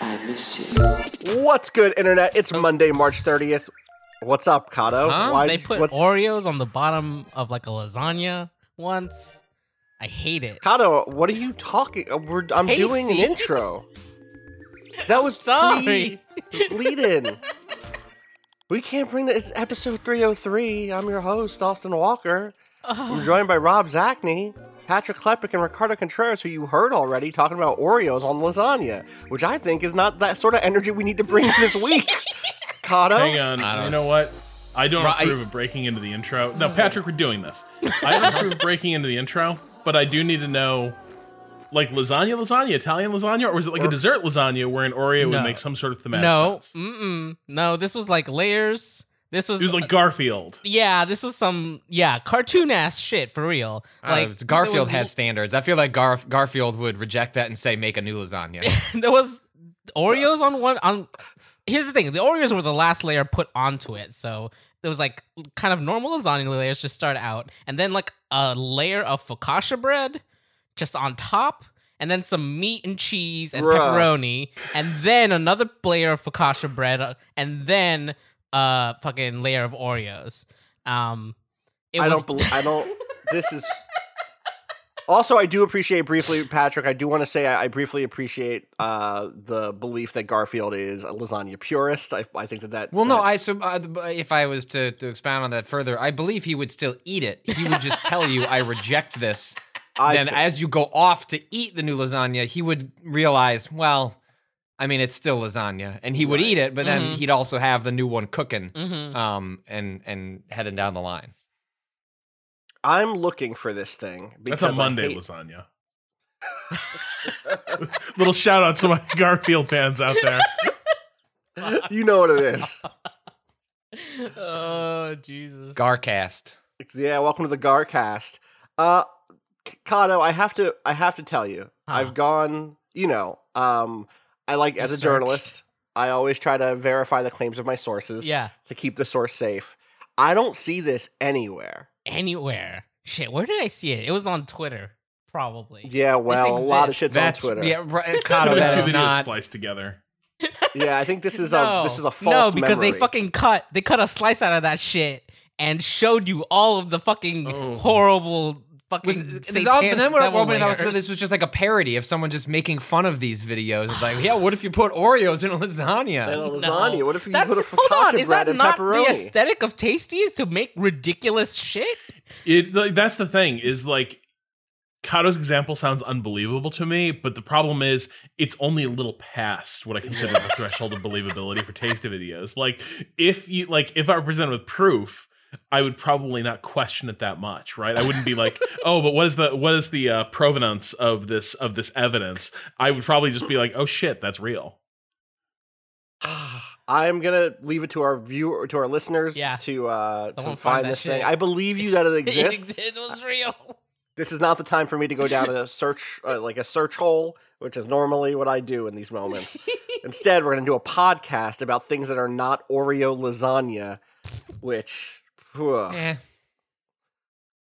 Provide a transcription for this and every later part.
I miss you. What's good, internet? It's Monday, March 30th. What's up, Cado? Huh? Why they put what's... Oreos on the bottom of like a lasagna once. I hate it. Cado, what are you talking? Uh, we're, I'm Tasty. doing an intro. That was sorry. Bleed in. we can't bring that. It's episode 303. I'm your host, Austin Walker. I'm joined by Rob Zacny, Patrick Klepek, and Ricardo Contreras, who you heard already talking about Oreos on lasagna, which I think is not that sort of energy we need to bring this week. Cado? Hang on. I don't- You know what? I don't Right. approve of breaking into the intro. No, mm-hmm. Patrick, we're doing this. I don't approve of breaking into the intro, but I do need to know, like lasagna, lasagna, Italian lasagna, or was it like a dessert lasagna where an Oreo No. would make some sort of thematic no, sense? mm-mm, no. This was like layers. This was, It was like Garfield. yeah. This was some yeah cartoon ass shit for real. Like Uh, Garfield was, has standards. I feel like Gar- Garfield would reject that and say, "Make a new lasagna." there was Oreos on one on. Here's the thing: the Oreos were the last layer put onto it, so there was like kind of normal lasagna layers just start out, and then like a layer of focaccia bread just on top, and then some meat and cheese and Bruh. pepperoni, and then another layer of focaccia bread, uh, and then a fucking layer of Oreos. Um, it I was don't believe. I don't. This is. Also, I do appreciate briefly, Patrick. I do want to say I, I briefly appreciate uh, the belief that Garfield is a lasagna purist. I, I think that that. well, no, I that's- so uh, if I was to to expound on that further, I believe he would still eat it. He would just tell you, "I reject this." I then, see. as you go off to eat the new lasagna, he would realize, well, I mean, it's still lasagna, and he would eat it, but then Mhm. he'd also have the new one cooking, Mhm. um, and and heading down the line. I'm looking for this thing. That's because a I Monday hate- lasagna. Little shout out to my Garfield fans out there. You know what it is. oh Jesus. Garcast. Yeah, welcome to the Garcast. Uh K- Cado, I have to I have to tell you. Huh. I've gone, you know, um I like as a Researched. journalist, I always try to verify the claims of my sources Yeah. to keep the source safe. I don't see this anywhere. anywhere. Shit, where did I see it? It was on Twitter, probably. Yeah, well, a lot of exists. shit's That's on Twitter. yeah, right, Could Cado, have been two is videos not. spliced together. Yeah, I think this is no, a this is a false no because they fucking cut they cut a slice out of that shit and showed you all of the fucking Oh. horrible fucking. Was, this satanic but then what, devil what I was layers. this was just like a parody of someone just making fun of these videos. It's like, yeah, what if you put Oreos in a and a lasagna? lasagna. No. What if you That's, put a hold on, focaccia is that and not pepperoni? the aesthetic of Tasty? Is to make ridiculous shit? It like that's the thing is like Cado's example sounds unbelievable to me, but the problem is it's only a little past what I consider the threshold of believability for taste videos. Like if you like if I were presented with proof, I would probably not question it that much, right? I wouldn't be like, "Oh, but what is the what is the uh, provenance of this of this evidence?" I would probably just be like, "Oh shit, that's real." I'm gonna leave it to our viewer to our listeners Yeah. to uh to find, find that this thing. I believe you that it exists. it was real. this is not the time for me to go down a search uh, like a search hole, which is normally what I do in these moments. Instead, we're gonna do a podcast about things that are not Oreo lasagna, which. Phew. Eh.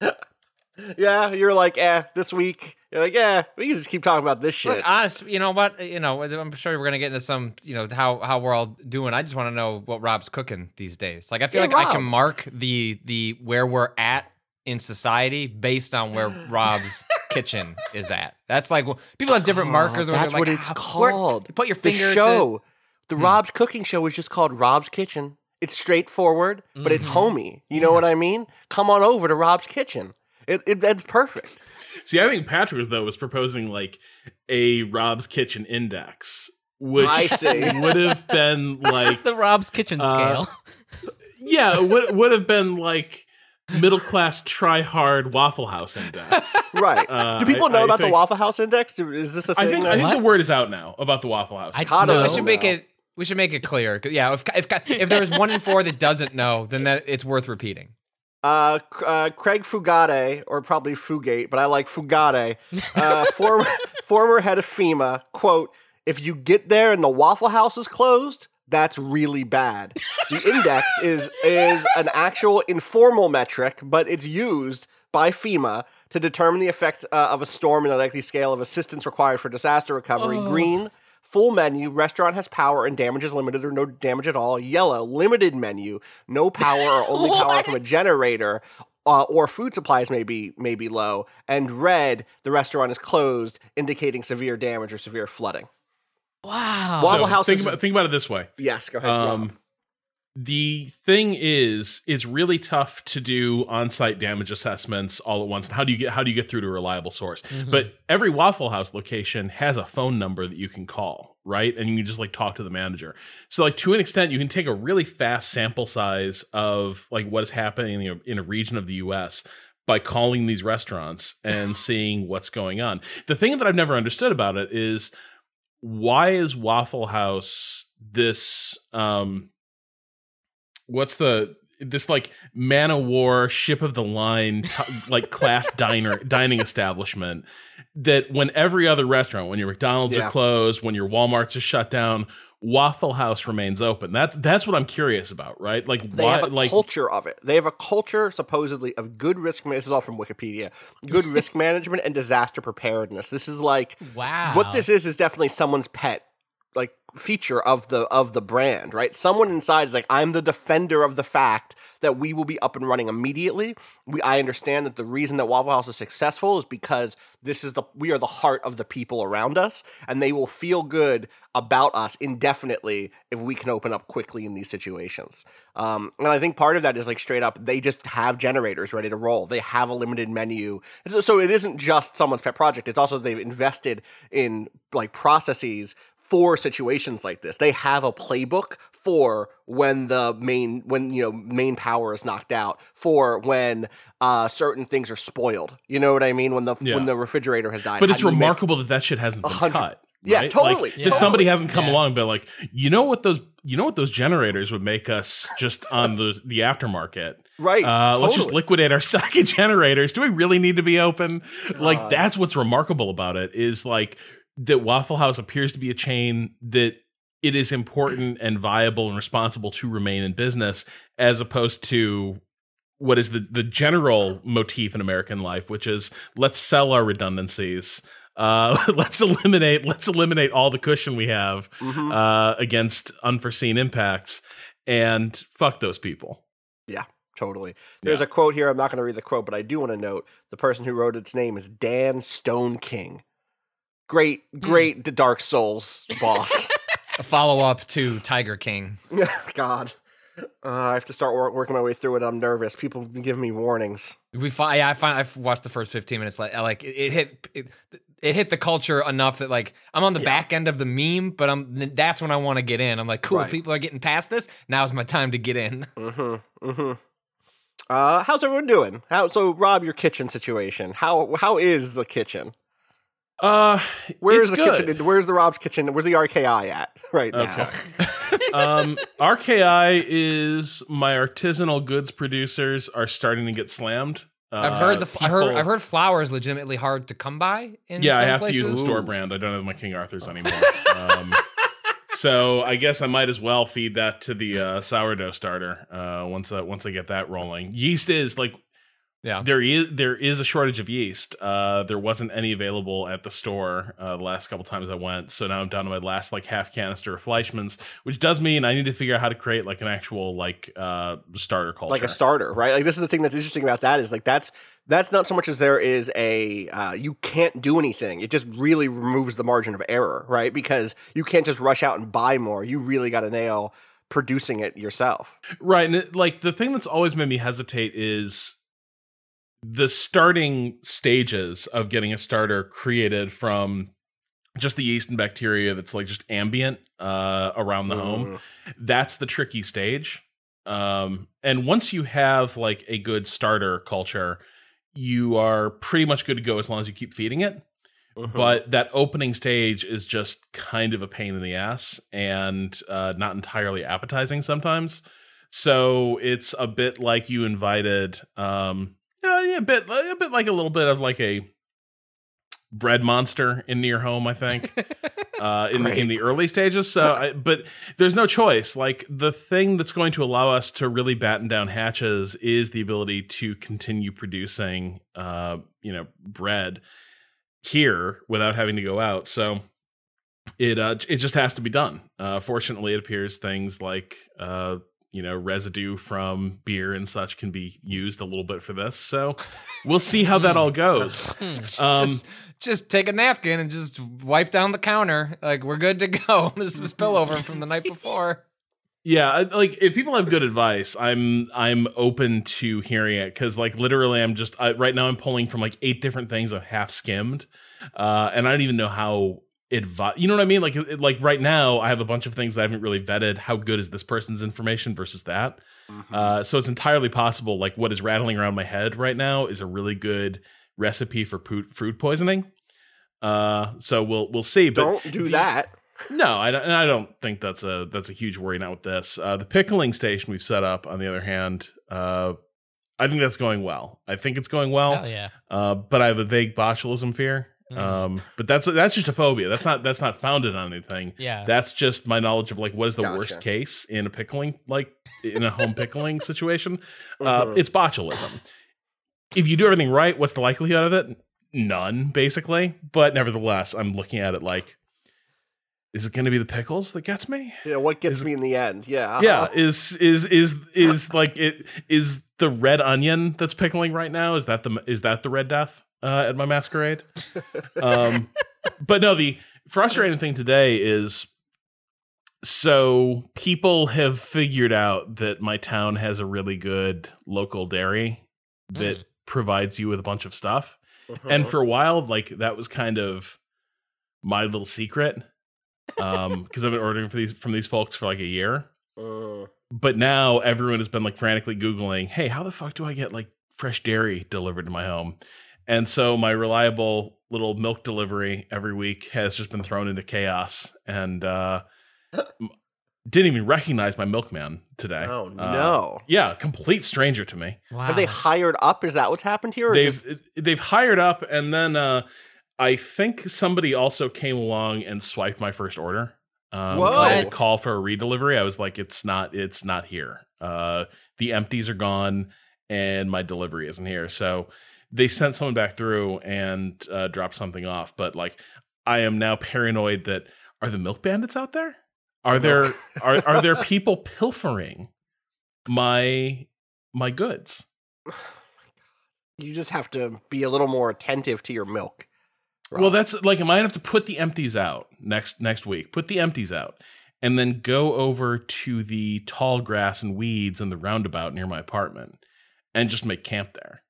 Yeah, you're like, eh, this week. You're like, yeah, we can just keep talking about this shit. Look, honest, you know what? You know, I'm sure we're gonna get into some, you know, how how we're all doing. I just want to know what Rob's cooking these days. Like, I feel Yeah, like I can mark the the where we're at in society based on where Rob's kitchen is at. That's like people have different Oh, markers. that's like, what it's "Ah, where-" called. you put your finger. the show. The Rob's Cooking Show is just called Rob's Kitchen. It's straightforward, but it's homey. You know what I mean? Come on over to Rob's Kitchen. It, it that's perfect. See, I think Patrick though was proposing like a Rob's Kitchen Index, which I see. would have been like the Rob's Kitchen Uh, scale. yeah, would would have been like middle class try hard Waffle House Index. Right. Uh, Do people know I about the Waffle House Index? Is this a thing? I think I think the word is out now about the Waffle House. I Cotto no. We Oh, should make it. We should make it clear. Yeah, if if if there's one in four that doesn't know, then that it's worth repeating. Uh, uh, Craig Fugate, or probably Fugate, but I like Fugate, uh, former, former head of FEMA, quote, if you get there and the Waffle House is closed, that's really bad. The index is, is an actual informal metric, but it's used by FEMA to determine the effect uh, of a storm and the likely scale of assistance required for disaster recovery. Green, Full menu, restaurant has power and damage is limited or no damage at all. Yellow, limited menu, no power or only power from a generator. Uh, or food supplies may be may be low, and red, the restaurant is closed, indicating severe damage or severe flooding. wow. Waffle So House think is- about think about it this way. Yes, go ahead. Rob. Um, the thing is, it's really tough to do on-site damage assessments all at once. How do you get how do you get through to a reliable source? But every Waffle House location has a phone number that you can call, right? And you can just like talk to the manager. So like to an extent, you can take a really fast sample size of like what is happening in a, in a region of the U.S. by calling these restaurants and seeing what's going on. The thing that I've never understood about it is why is Waffle House this um what's the this like man of war ship of the line t- like class diner dining establishment that when every other restaurant when your McDonald's Yeah. are closed when your Walmart's are shut down Waffle House remains open that's that's what I'm curious about right like they why have a like culture of it. They have a culture supposedly of good risk. ma- This is all from Wikipedia. Good risk management and disaster preparedness. This is like wow. what this is is definitely someone's pet like feature of the of the brand right? Someone inside is like i'm the defender of the fact that we will be up and running immediately. We i understand that the reason that waffle house is successful is because this is the we are the heart of the people around us and they will feel good about us indefinitely if we can open up quickly in these situations. Um, and i think part of that is like straight up they just have generators ready to roll. They have a limited menu. So, so it isn't just someone's pet project. It's also they've invested in like processes for situations like this. They have a playbook for when the main when you know main power is knocked out, for when uh certain things are spoiled. You know what I mean? When the Yeah. when the refrigerator has died. but it's do make- remarkable that that shit hasn't been hundred- cut Yeah, totally, like, that somebody hasn't come Yeah. along and been like you know what those you know what those generators would make us just on the the aftermarket right. Uh, Let's just liquidate our stock of generators. Do we really need to be open? Like God. that's what's remarkable about it is like that Waffle House appears to be a chain that it is important and viable and responsible to remain in business, as opposed to what is the the general motif in American life, which is let's sell our redundancies. Uh, let's eliminate let's eliminate all the cushion we have Mhm. uh, against unforeseen impacts, and fuck those people. Yeah, totally. There's Yeah. a quote here. I'm not going to read the quote, but I do want to note the person who wrote its name is Dan Stone King. Great, Hmm. great the Dark Souls boss. A follow up to Tiger King. God. Uh, I have to start wor- working my way through it. I'm nervous. People have been giving me warnings. We find, yeah, I find I've watched the first 15 minutes. Like, like it, it hit, it, it hit the culture enough that like I'm on the back end of the meme, but I'm that's when I want to get in. I'm like, cool, Right. people are getting past this. Now's my time to get in. Mm-hmm. Mm-hmm. Uh, how's everyone doing? How so, Rob? Your kitchen situation. How how is the kitchen? Uh, Where's it's the good. kitchen? Where's the Rob's kitchen? Where's the RKI at right now? Okay. um, RKI is my artisanal goods producers are starting to get slammed. Uh, I've heard the I heard I've heard flour is legitimately hard to come by. In Yeah, I have places. to use the store brand. I don't have my King Arthur's anymore. um, so I guess I might as well feed that to the uh, sourdough starter uh, once I, once I get that rolling. Yeast is like Yeah. there is there is a shortage of yeast. Uh, there wasn't any available at the store uh, the last couple times I went, so now I'm down to my last like half canister of Fleischmann's, which does mean I need to figure out how to create like an actual like uh, starter culture, like a starter, right? Like this is the thing that's interesting about that is like that's that's not so much as there is a uh, you can't do anything. It just really removes the margin of error, right? Because you can't just rush out and buy more. You really got to nail producing it yourself. Right. And it, like the thing that's always made me hesitate is the starting stages of getting a starter created from just the yeast and bacteria that's like just ambient uh, around the home. That's the tricky stage. Um, and once you have like a good starter culture, you are pretty much good to go as long as you keep feeding it. Mm-hmm. But that opening stage is just kind of a pain in the ass and uh, not entirely appetizing sometimes. So it's a bit like you invited, um, uh, yeah, a bit, a bit like a little bit of like a bread monster in near home. I think uh, in the, in the early stages. So, I, but there's no choice. Like the thing that's going to allow us to really batten down hatches is the ability to continue producing, uh, you know, bread here without having to go out. So it uh, it just has to be done. Uh, fortunately, it appears things like uh, you know residue from beer and such can be used a little bit for this. So we'll see how that all goes. Um, just, just take a napkin and just wipe down the counter. Like we're good to go. There's some spillover from the night before. Yeah, like if people have good advice, I'm I'm open to hearing it because like literally, I'm just I, right now I'm pulling from like eight different things I've half skimmed, uh, and I don't even know how advice. You know what I mean? Like it- like right now, I have a bunch of things that I haven't really vetted. How good is this person's information versus that? Uh, so it's entirely possible. Like what is rattling around my head right now is a really good recipe for pu- fruit poisoning. Uh, so we'll we'll see. But Don't do the- that. no, I don't, and I don't think that's a that's a huge worry. Not with this. Uh, the pickling station we've set up, on the other hand, uh, I think that's going well. I think it's going well, Hell yeah. uh, but I have a vague botulism fear. Mm. Um, but that's that's just a phobia. That's not that's not founded on anything. Yeah. That's just my knowledge of like what is the Gotcha. worst case in a pickling like in a home pickling situation. Uh, Mhm. it's botulism. If you do everything right, what's the likelihood of it? None, basically. But nevertheless, I'm looking at it like, is it going to be the pickles that gets me? Yeah, what gets Is- me in the end? Yeah. uh-huh. Yeah, is is is is like it is the red onion that's pickling right now? Is that the is that the red death uh, at my masquerade? um, but no, the frustrating thing today is so people have figured out that my town has a really good local dairy that Mm. provides you with a bunch of stuff. Uh-huh. And for a while, like that was kind of my little secret. Um, because I've been ordering for these from these folks for like a year. Uh, But now everyone has been like frantically Googling, hey, how the fuck do I get like fresh dairy delivered to my home? And so my reliable little milk delivery every week has just been thrown into chaos and uh didn't even recognize my milkman today. oh Uh, no. yeah, complete stranger to me. Wow. Have they hired up? Is that what's happened here? Or They've just- they've hired up and then uh I think somebody also came along and swiped my first order. Um, I had to call for a redelivery. I was like, it's not, it's not here. Uh, the empties are gone and my delivery isn't here. So they sent someone back through and uh, dropped something off. But like, I am now paranoid that are the milk bandits out there? Are there are are there people pilfering my my goods? you just have to be a little more attentive to your milk. Well, that's like am I might have to put the empties out next next week. Put the empties out, and then go over to the tall grass and weeds and the roundabout near my apartment, and just make camp there.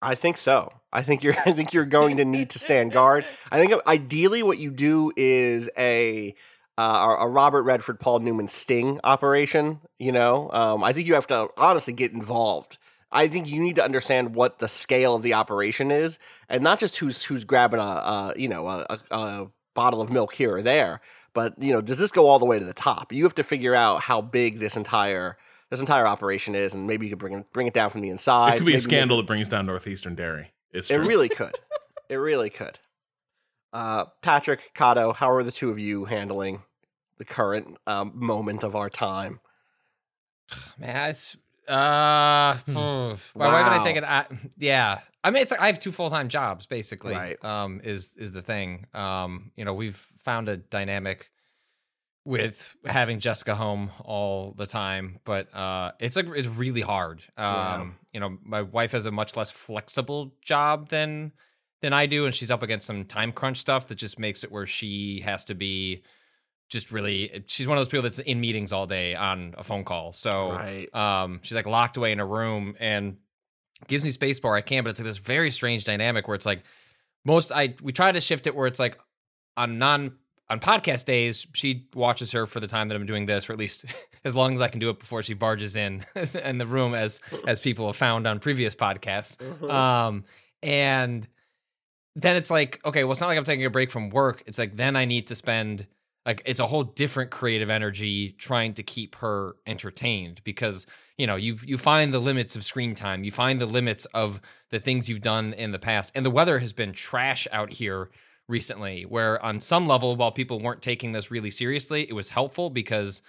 I think so. I think you're. I think you're going to need to stand guard. I think ideally, what you do is a uh, a Robert Redford, Paul Newman sting operation. You know, um, I think you have to honestly get involved. I think you need to understand what the scale of the operation is, and not just who's who's grabbing a, a you know a, a, a bottle of milk here or there, but you know does this go all the way to the top? You have to figure out how big this entire this entire operation is, and maybe you could bring it bring it down from the inside. it could be a maybe make scandal that brings down Northeastern Dairy. It's it really could. It really could. Uh, Patrick, Cado, how are the two of you handling the current um, moment of our time? Man, it's Uh, Hmm. oof. my wife and I take it. I, yeah, I mean, it's I have two full time jobs basically. Right. Um, is is the thing. Um, you know, we've found a dynamic with having Jessica home all the time, but uh, it's a it's really hard. Um, you know, my wife has a much less flexible job than than I do, and she's up against some time crunch stuff that just makes it where she has to be just really she's one of those people that's in meetings all day on a phone call. So Right. um she's like locked away in a room and gives me space bar I can, but it's like this very strange dynamic where it's like most I we try to shift it where it's like on non on podcast days, she watches her for the time that I'm doing this, or at least as long as I can do it before she barges in in the room, as as people have found on previous podcasts. Um, and then it's like, okay, well, it's not like I'm taking a break from work. It's like then I need to spend like it's a whole different creative energy trying to keep her entertained because you know you you find the limits of screen time, you find the limits of the things you've done in the past, and the weather has been trash out here recently. Where on some level, while people weren't taking this really seriously, it was helpful because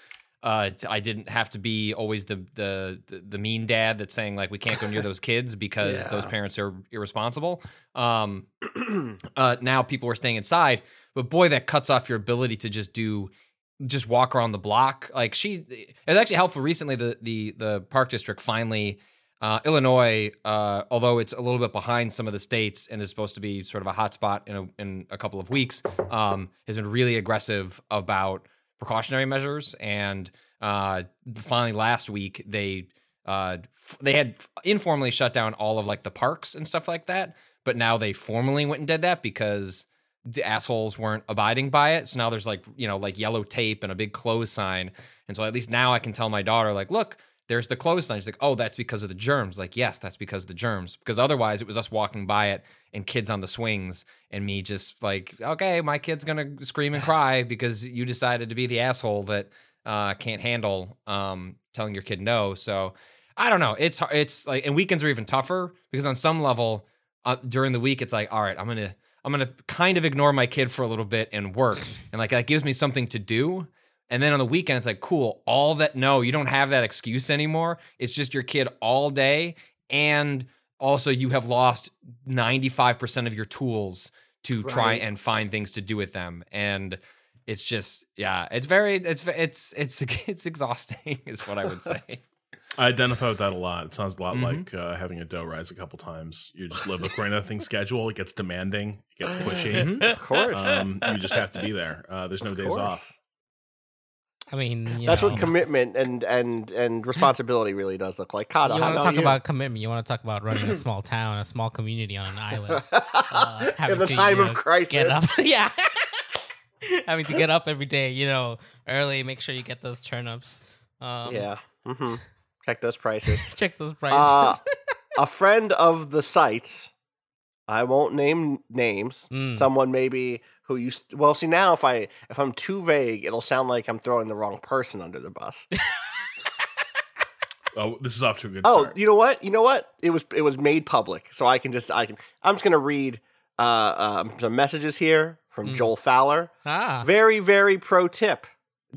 uh, I didn't have to be always the, the the the mean dad that's saying like we can't go near those kids because Yeah. those parents are irresponsible. Um, uh, now people are staying inside, but boy, that cuts off your ability to just do just walk around the block. Like she, it's actually helpful recently. The the the park district finally. Uh, Illinois, uh, although it's a little bit behind some of the states and is supposed to be sort of a hotspot in a, in a couple of weeks, um, has been really aggressive about precautionary measures. And uh, finally, last week they uh, f- they had informally shut down all of like the parks and stuff like that, but now they formally went and did that because the assholes weren't abiding by it. So now there's like you know like yellow tape and a big close sign, and so at least now I can tell my daughter like, look. There's the close sign. She's like, oh, that's because of the germs. Like, yes, that's because of the germs. Because otherwise, it was us walking by it and kids on the swings, and me just like, okay, my kid's gonna scream and cry because you decided to be the asshole that uh, can't handle um, telling your kid no. So I don't know. It's it's like, and weekends are even tougher because on some level uh, during the week, it's like, all right, I'm gonna I'm gonna kind of ignore my kid for a little bit and work, and like that gives me something to do. And then on the weekend, it's like, cool, all that, no, you don't have that excuse anymore. It's just your kid all day. And also, you have lost 95% of your tools to try and find things to do with them. And it's just, yeah, it's very, it's, it's, it's, it's exhausting, is what I would say. I identify with that a lot. It sounds a lot Mhm. like uh, having a dough rise a couple times. You just live according to that thing's schedule. It gets demanding. It gets pushy. Of course. Um, you just have to be there. Uh, there's no Of days course. off. I mean, That's know, what commitment and and and responsibility really does look like. Cado, you want to talk you? about commitment. You want to talk about running a small town, a small community on an island. uh, in the to, time you of crisis. Get up, yeah. having to get up every day, you know, early. Make sure you get those turnips. Um, Yeah. Mm-hmm. Check those prices. Check those prices. Uh, a friend of the sites. I won't name names. Mm. Someone maybe who used. well, see now if I if I'm too vague, it'll sound like I'm throwing the wrong person under the bus. Oh, this is off to a good oh, start. you know what? You know what? It was it was made public, so I can just I can. I'm just gonna read uh, um, some messages here from Mm. Joel Fowler. ah, Very very pro tip: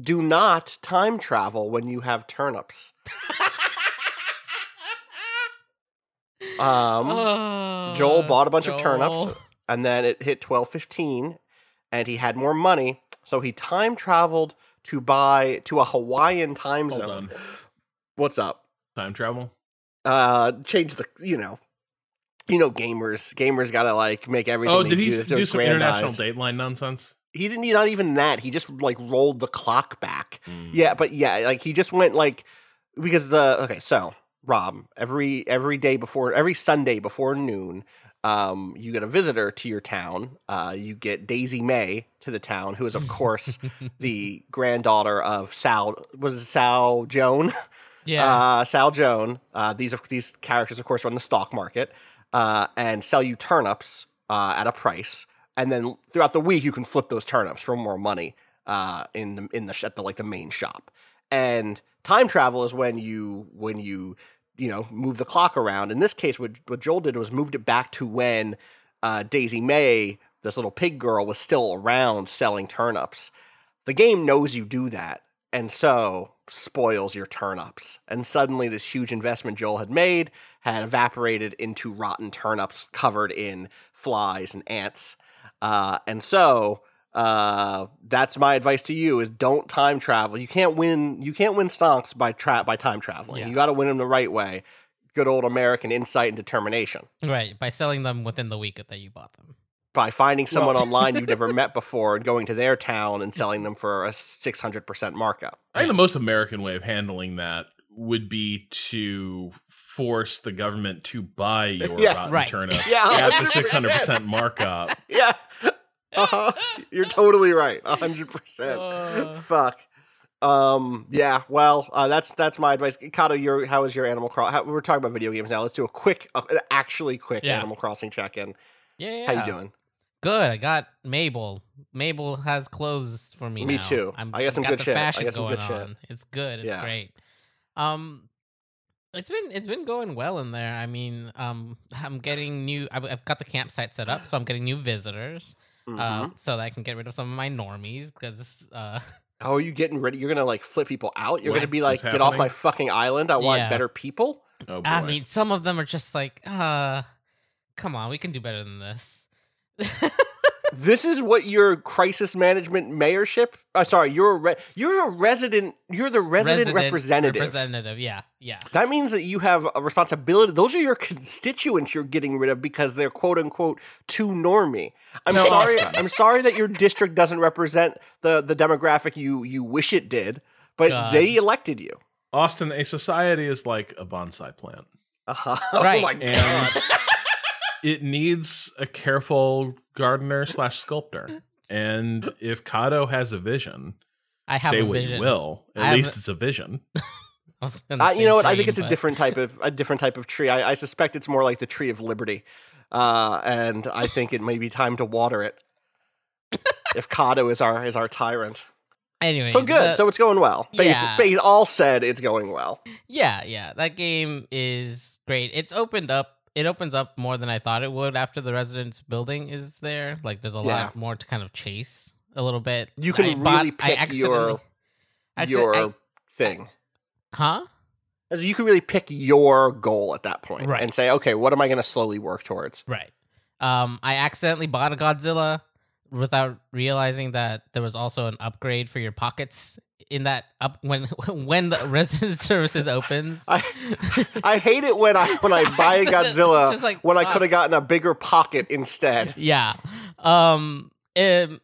Do not time travel when you have turnips. Um, Oh, Joel bought a bunch of turnips, and then it hit twelve fifteen, and he had more money, so he time traveled to buy to a Hawaiian time Hold zone. on. What's up? Time travel. Uh, change the you know, you know, gamers gamers gotta like make everything. Oh, did he do, do some international dateline nonsense? He didn't need not even that. He just like rolled the clock back. Hmm. Yeah, but yeah, like he just went like because the okay, so Rob, every every day before every Sunday before noon, um, you get a visitor to your town. Uh, you get Daisy Mae to the town, who is of course the granddaughter of Sal. Was it Sal Joan? Yeah. Uh, Sal Joan. Uh, these are these characters, of course, run the stock market uh, and sell you turnips uh, at a price, and then throughout the week you can flip those turnips for more money uh, in the in the at the like the main shop. And time travel is when you when you you know move the clock around. In this case, what what Joel did was moved it back to when uh, Daisy Mae, this little pig girl, was still around selling turnips. The game knows you do that, and so spoils your turnips. And suddenly, this huge investment Joel had made had evaporated into rotten turnips covered in flies and ants. Uh, and so, uh, that's my advice to you: is don't time travel. You can't win. You can't win stonks by tra- by time traveling. Yeah. You got to win them the right way. Good old American insight and determination Right, by selling them within the week that you bought them. by finding someone Well- online you've never met before and going to their town and selling them for a 600% markup. I think the most American way of handling that would be to force the government to buy your Yes. rotten Right. turnips Yeah, at the six hundred percent markup. Yeah. Uh-huh. You're totally right. 100%. Uh. Fuck. Um yeah, well, uh, that's that's my advice. Cado, your how is your Animal Crossing? We're talking about video games now. Let's do a quick uh, an actually quick Yeah. Animal Crossing check-in. Yeah, yeah. How you doing? Good. I got Mabel. Mabel has clothes for me. Me now. too. I'm, I got some got good shit. I got some good shit. on. It's good. It's Yeah. great. Um, it's been it's been going well in there. I mean, um, I'm getting new. I've, I've got the campsite set up, so I'm getting new visitors. Mhm. Um, so that I can get rid of some of my normies because uh, oh, are you getting ready? You're going to like flip people out? You're What going to be like, get off my fucking island. I want Yeah. better people. Oh boy. I mean, some of them are just like, uh, come on, we can do better than this. this is what your crisis management mayorship. Uh, sorry, you're a re- you're a resident. You're the resident, representative. Representative, yeah, yeah. that means that you have a responsibility. Those are your constituents you're getting rid of because they're quote unquote too normy. I'm No, sorry. Austin. I'm sorry that your district doesn't represent the the demographic you you wish it did, but God. they elected you. Austin, a society is like a bonsai plant. Uh-huh. Right. Oh my And god. It needs a careful gardener slash sculptor. And if Cado has a vision, I have say a what vision. you will. At have least a- it's a vision. I was Uh, you know what? I think dream, it's a different type of a different type of tree. I, I suspect it's more like the tree of liberty, uh, and I think it may be time to water it. if Cado is our is our tyrant, Anyways, so good. the- so it's going well. Basi- Yeah. basi- all said, it's going well. yeah, yeah, that game is great. It's opened up. It opens up more than I thought it would after the residence building is there. Like, there's a Yeah. lot more to kind of chase a little bit. You can I really bought- pick your your I- thing. huh? As You can really pick your goal at that point Right. and say, okay, what am I going to slowly work towards? Right. Um, I accidentally bought a Godzilla without realizing that there was also an upgrade for your pockets in that up when when the resident services opens. I I hate it when I when I buy a Godzilla Just like, when I could have gotten a bigger pocket instead. yeah. Um. um,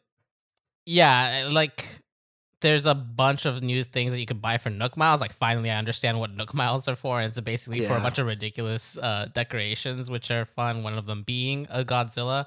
yeah. Like, there's a bunch of new things that you could buy for Nook Miles. Like, finally, I understand what Nook Miles are for. And it's basically for a bunch of ridiculous uh, decorations, which are fun. One of them being a Godzilla,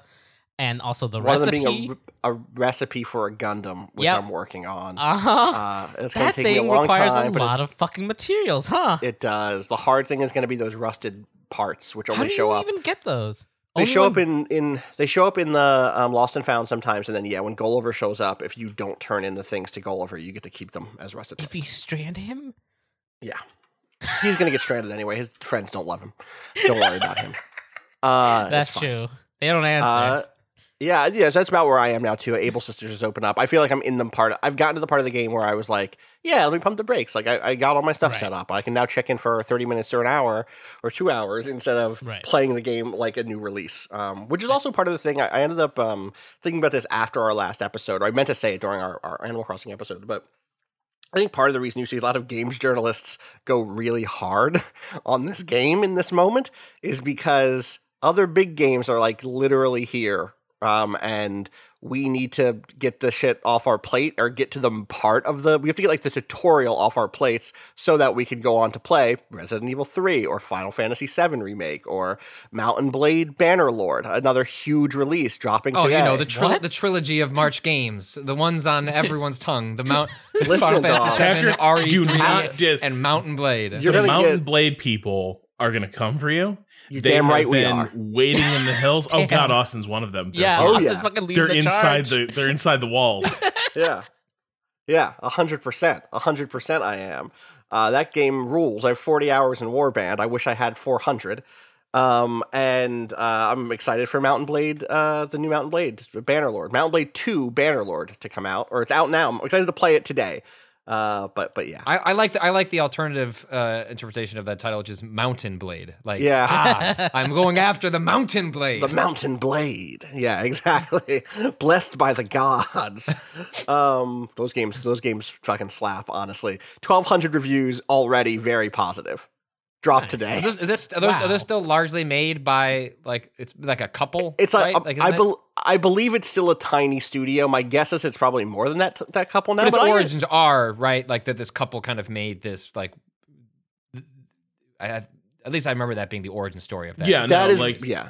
and also the One recipe. of them being a, a recipe for a Gundam, which Yep. I'm working on. uh-huh. Uh, it's going to that take me a thing long requires time, a lot of fucking materials, huh? it does. The hard thing is going to be those rusted parts, which How only do show you up. even get those? They Only show when- up in, in they show up in the um, Lost and Found sometimes, and then yeah, when Gulliver shows up, if you don't turn in the things to Gulliver, you get to keep them as rusted. If parts. you strand him, Yeah, he's gonna get stranded anyway. His friends don't love him. Don't worry about him. Uh, that's true. They don't answer. Uh, yeah, yeah, so that's about where I am now too. Able Sisters has opened up. I feel like I'm in the part. I've gotten to the part of the game where I was like, yeah, let me pump the brakes. Like I, I got all my stuff Right. set up. I can now check in for 30 minutes or an hour or two hours instead of Right. playing the game like a new release. Um, which is also part of the thing. I, I ended up um, thinking about this after our last episode. Or I meant to say it during our, our Animal Crossing episode, but I think part of the reason you see a lot of games journalists go really hard on this game in this moment is because other big games are like literally here. Um, and we need to get the shit off our plate or get to the part of the we have to get like the tutorial off our plates so that we can go on to play Resident Evil 3 or Final Fantasy 7 remake or Mountain Blade Bannerlord, another huge release dropping Oh, today. you know the tri- the trilogy of March games, the ones on everyone's tongue. The Mount Listen, Final. Fantasy Seven, Patrick, do RE3, not and Mountain Blade. You're the Mountain get- Blade people are going to come for you. You They damn have right we been are. waiting in the hills. oh God, Austin's one of them. They're, yeah, Oh, Austin's yeah. fucking leading they're the inside charge. the they're inside the walls. yeah. Yeah, a hundred percent. A hundred percent I am. Uh, that game rules. I have 40 hours in Warband. I wish I had 400. Um, and uh, I'm excited for Mountain Blade, uh, the new Mountain Blade, Bannerlord. Mountain Blade 2 Bannerlord to come out, or it's out now. I'm excited to play it today. Uh, but but yeah, I, I like the I like the alternative uh, interpretation of that title, which is Mountain Blade. Like, Yeah. ah, I'm going after the Mountain Blade. the Mountain Blade. Yeah, exactly. Blessed by the gods. um, those games, those games fucking slap. Honestly, twelve hundred reviews already, very positive. Drop today. Are those, are this, are, those, are those still largely made by like it's like a couple? It's like, right? like I, isn't it- I believe it's still a tiny studio. My guess is it's probably more than that that couple now. but its but I- origins are right, like that. This couple kind of made this like. I at least I remember that being the origin story of that. Yeah, that no, is like yeah.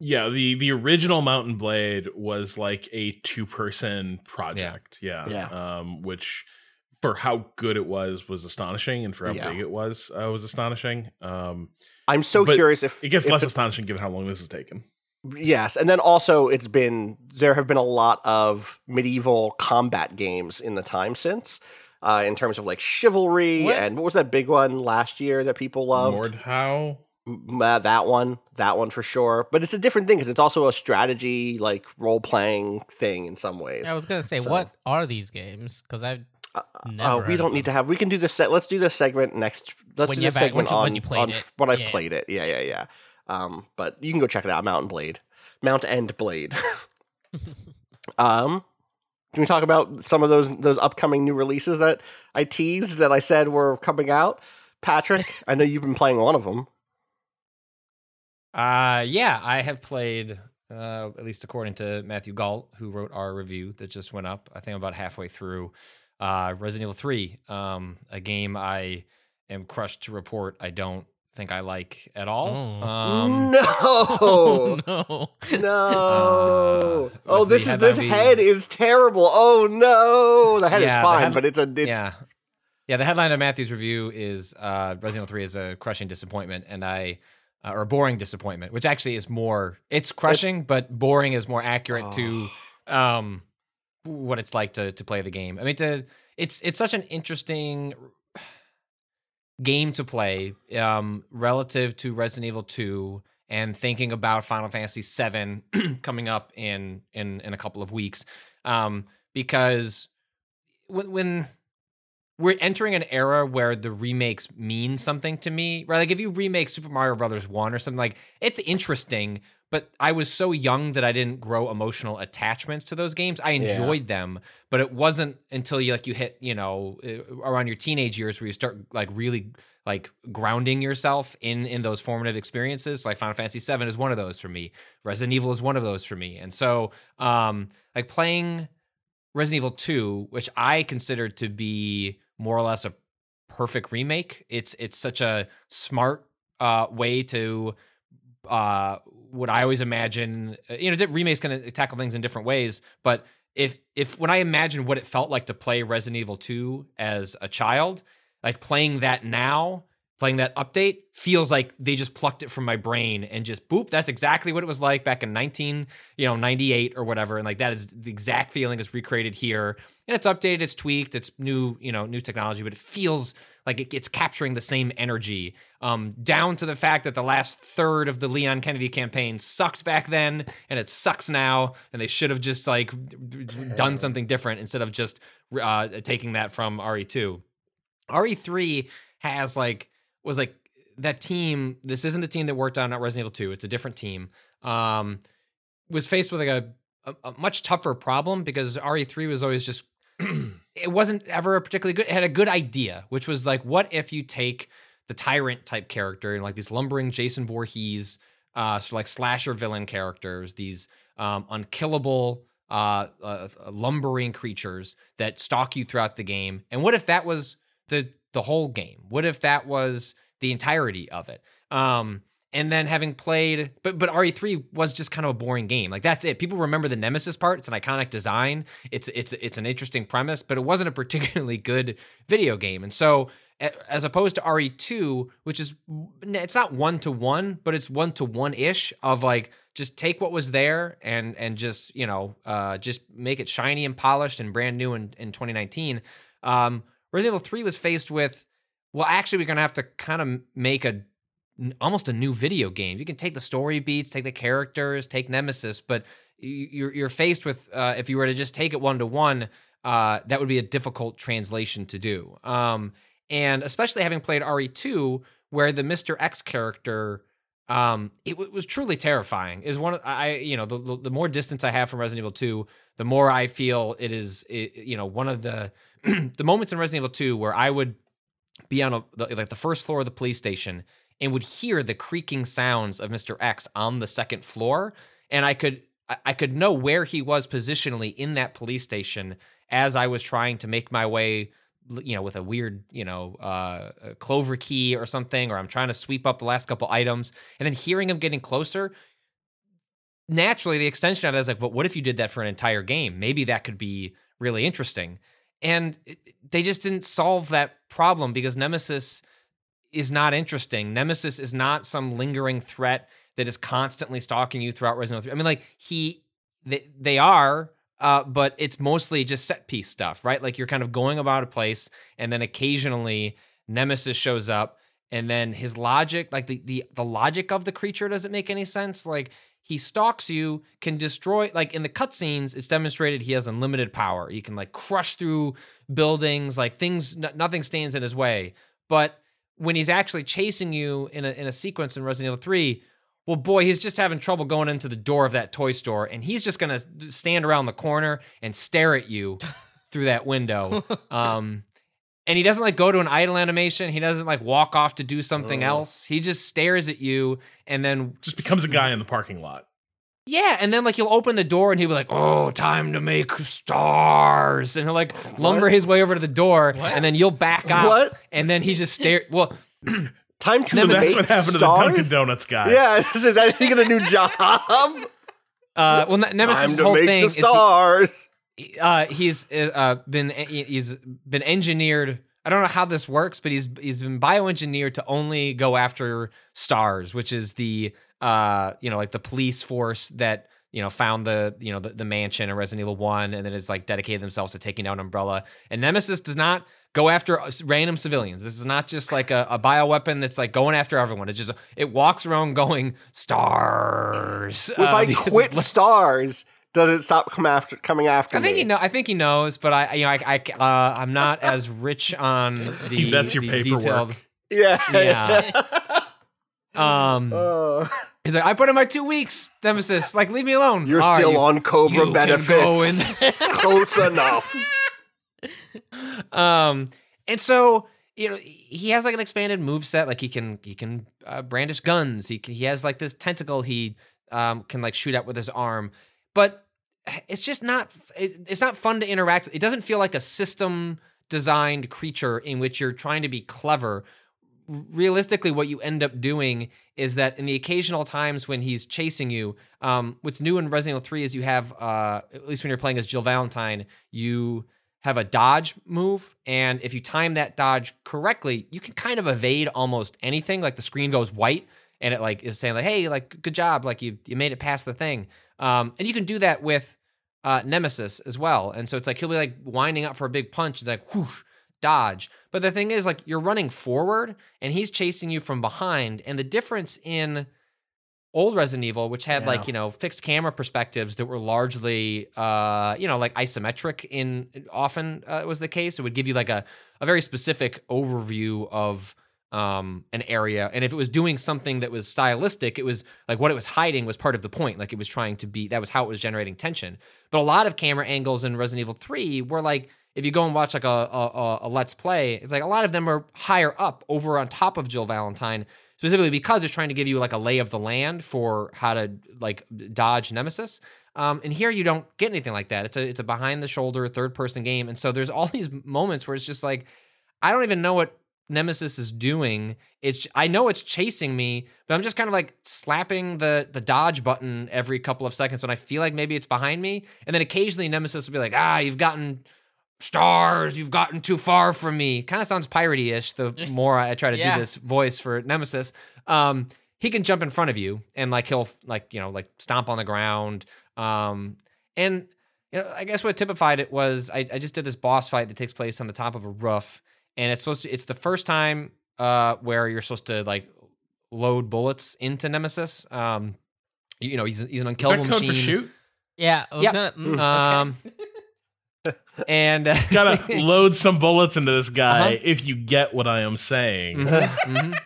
yeah. The the original Mountain Blade was like a two person project. Yeah, Yeah. Um, which for how good it was was astonishing, and for how Yeah. big it was uh, was astonishing. Um, I'm so curious if it gets if less the- astonishing given how long this has taken. Yes, and then also it's been there have been a lot of medieval combat games in the time since, uh, in terms of like chivalry What? and what was that big one last year that people loved? Mordhau. M- uh, that one, that one for sure. But it's a different thing because it's also a strategy like role playing thing in some ways. I was gonna say, So- what are these games? Because I've Uh, never. Oh, heard we of don't need to have. We can do this. Se- let's do this segment next. Let's When do you're this back- segment when on when you played on it. when I've Yeah. played it. Yeah, yeah, yeah. Um, but you can go check it out. Mountain Blade, Mount End Blade. um, can we talk about some of those those upcoming new releases that I teased that I said were coming out? Patrick, I know you've been playing one of them. Uh, yeah, I have played, uh, at least according to Matthew Gault, who wrote our review that just went up. I think I'm about halfway through. Uh, Resident Evil 3, um, a game I am crushed to report I don't think I like at all. Oh. Um, no, Oh no! no. Uh, oh, this the is this headline head is terrible. Oh no, the head Yeah, is fine, head- but it's a it's yeah. Yeah, the headline of Matthew's review is uh, Resident Evil 3 is a crushing disappointment, and I, uh, or a boring disappointment, which actually is more, it's crushing, but boring is more accurate to um, what it's like to to play the game. I mean, to it's it's such an interesting game to play um, relative to Resident Evil 2 and thinking about Final Fantasy 7 coming up in in in a couple of weeks um, because when, when we're entering an era where the remakes mean something to me right like if you remake Super Mario Brothers 1 or something like it's interesting but I was so young that I didn't grow emotional attachments to those games. I enjoyed them, but it wasn't until you like you hit, you know, uh, around your teenage years where you start like really like grounding yourself in in those formative experiences. Like Final Fantasy 7 is one of those for me. Resident Evil is one of those for me. And so um like playing Resident Evil 2, which I consider to be more or less a perfect remake. It's it's such a smart uh way to uh what I always imagine, uh, you know, remakes kind of tackle things in different ways, but if if when I imagine what it felt like to play Resident Evil 2 as a child, like playing that now, playing that update feels like they just plucked it from my brain and just boop, that's exactly what it was like back in 19, you know, 98 or whatever and like that is the exact feeling is recreated here. And it's updated, it's tweaked, it's new, you know, new technology, but it feels like it, it's capturing the same energy um, down to the fact that the last third of the Leon Kennedy campaign sucked back then and it sucks now, and they should have just like done something different instead of just uh, taking that from RE2. RE3 has like was like that team. This isn't the team that worked on Resident Evil 2. It's a different team. Um, was faced with like a, a, a much tougher problem because RE3 was always just it wasn't ever a particularly good. It had a good idea, which was like, what if you take the tyrant type character and like these lumbering Jason Voorhees, uh, sort of like slasher villain characters, these um, unkillable, uh, uh, lumbering creatures that stalk you throughout the game. And what if that was the the whole game? What if that was the entirety of it? Um, and then having played, but but RE3 was just kind of a boring game. Like that's it. People remember the Nemesis part. It's an iconic design. It's it's it's an interesting premise, but it wasn't a particularly good video game. And so, as opposed to RE2, which is it's not one to one, but it's one to one ish of like just take what was there and and just you know uh, just make it shiny and polished and brand new in in 2019. Um, Resident Evil 3 was faced with well, actually, we're gonna have to kind of make a almost a new video game. You can take the story beats, take the characters, take Nemesis, but you're you're faced with uh, if you were to just take it one to one, uh, that would be a difficult translation to do. Um, and especially having played RE2, where the Mr. X character, um, it was truly terrifying. Is one of I, you know, the, the more distance I have from Resident Evil 2, the more I feel it is, it, you know, one of the the moments in Resident Evil 2 where I would be on a the, like the first floor of the police station and would hear the creaking sounds of Mr. X on the second floor, and I could I could know where he was positionally in that police station as I was trying to make my way, you know, with a weird, you know, uh, clover key or something, or I'm trying to sweep up the last couple items, and then hearing him getting closer. Naturally, the extension of that is like, but what if you did that for an entire game? Maybe that could be really interesting. And they just didn't solve that problem because Nemesis is not interesting. Nemesis is not some lingering threat that is constantly stalking you throughout Resident Evil 3. I mean, like he, they, they are, uh, but it's mostly just set piece stuff, right? Like you're kind of going about a place, and then occasionally Nemesis shows up, and then his logic, like the the the logic of the creature, doesn't make any sense. Like he stalks you, can destroy. Like in the cutscenes, it's demonstrated he has unlimited power. He can like crush through buildings, like things. N- nothing stands in his way. But when he's actually chasing you in a in a sequence in Resident Evil Three, well, boy, he's just having trouble going into the door of that toy store, and he's just gonna stand around the corner and stare at you through that window. Um, and he doesn't like go to an idle animation. He doesn't like walk off to do something else. He just stares at you, and then Just becomes a guy in the parking lot. yeah, and then like he'll open the door and he'll be like, "Oh, time to make stars," and he'll like lumber his way over to the door, and then you'll back out, What? and then he just stare. Well, Time to So make that's what happened to the stars? Dunkin' Donuts guy. Yeah, is that he get a new job? uh, well, Nemesis' whole make thing the is he- stars. uh, he's uh, been he's been engineered. I don't know how this works, but he's he's been bioengineered to only go after stars, which is the uh you know like the police force that you know found the you know the, the mansion in Resident Evil One, and then is like dedicated themselves to taking down Umbrella. And Nemesis does not go after uh, random civilians. This is not just like a, a bioweapon that's like going after everyone. It's just it walks around going stars. If Uh, I quit it's- stars, does it stop come after coming after I think me? he know. I think he knows, but I, you know, I, I uh, I'm not as rich on the. He vets your the paperwork. detailed- Yeah. Yeah. Um, Uh, he's like, I put in my two weeks, Nemesis. Like, leave me alone. you're All right, still you- on Cobra you can benefits. go in- Close enough. Um, and so you know, he has like an expanded move set. Like he can he can uh, brandish guns. He can, he has like this tentacle he um can like shoot at with his arm, but it's just not it, it's not fun to interact. It doesn't feel like a system designed creature in which you're trying to be clever. Realistically, what you end up doing is that in the occasional times when he's chasing you, um, what's new in Resident Evil 3 is you have, uh, at least when you're playing as Jill Valentine, you have a dodge move. And if you time that dodge correctly, you can kind of evade almost anything. Like the screen goes white and it like is saying like, hey, like good job, like you you made it past the thing. Um, and you can do that with uh, Nemesis as well. And so it's like he'll be like winding up for a big punch. It's like whoosh, dodge. But the thing is, like you're running forward and he's chasing you from behind. And the difference in old Resident Evil, which had Yeah. like you know fixed camera perspectives that were largely uh you know like isometric in often uh, was the case. It would give you like a a very specific overview of um an area and if it was doing something that was stylistic it was like what it was hiding was part of the point like it was trying to be that was how it was generating tension but a lot of camera angles in Resident Evil 3 were like if you go and watch like a, a, a- a let's play it's like a lot of them are higher up over on top of Jill Valentine specifically because it's trying to give you like a lay of the land for how to like dodge nemesis. Um, and here you don't get anything like that. It's a it's a behind the shoulder third person game. And so there's all these moments where it's just like i don't even know what nemesis is doing. It's i know it's chasing me but i'm just kind of like slapping the the dodge button every couple of seconds when i feel like maybe it's behind me. And then occasionally nemesis will be like ah you've gotten stars you've gotten too far from me kind of sounds piratey-ish the more i try to Yeah. do this voice for nemesis um he can jump in front of you and like he'll like you know like stomp on the ground um and you know i guess what typified it was i, I just did this boss fight that takes place on the top of a roof and it's supposed to it's the first time uh where you're supposed to like load bullets into nemesis um you know he's, he's an unkillable machine for shoot? Yeah, I was Yeah. gonna. mm, okay. um and uh, Gotta load some bullets into this guy Uh-huh. if you get what I am saying. Mhm.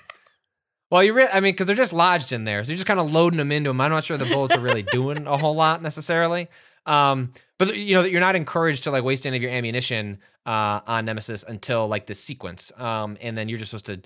Well, you re- I mean, because they're just lodged in there, so you're just kind of loading them into them. I'm not sure the bullets are really doing a whole lot necessarily. Um, but you know, you're not encouraged to like waste any of your ammunition uh, on Nemesis until like the sequence, um, and then you're just supposed to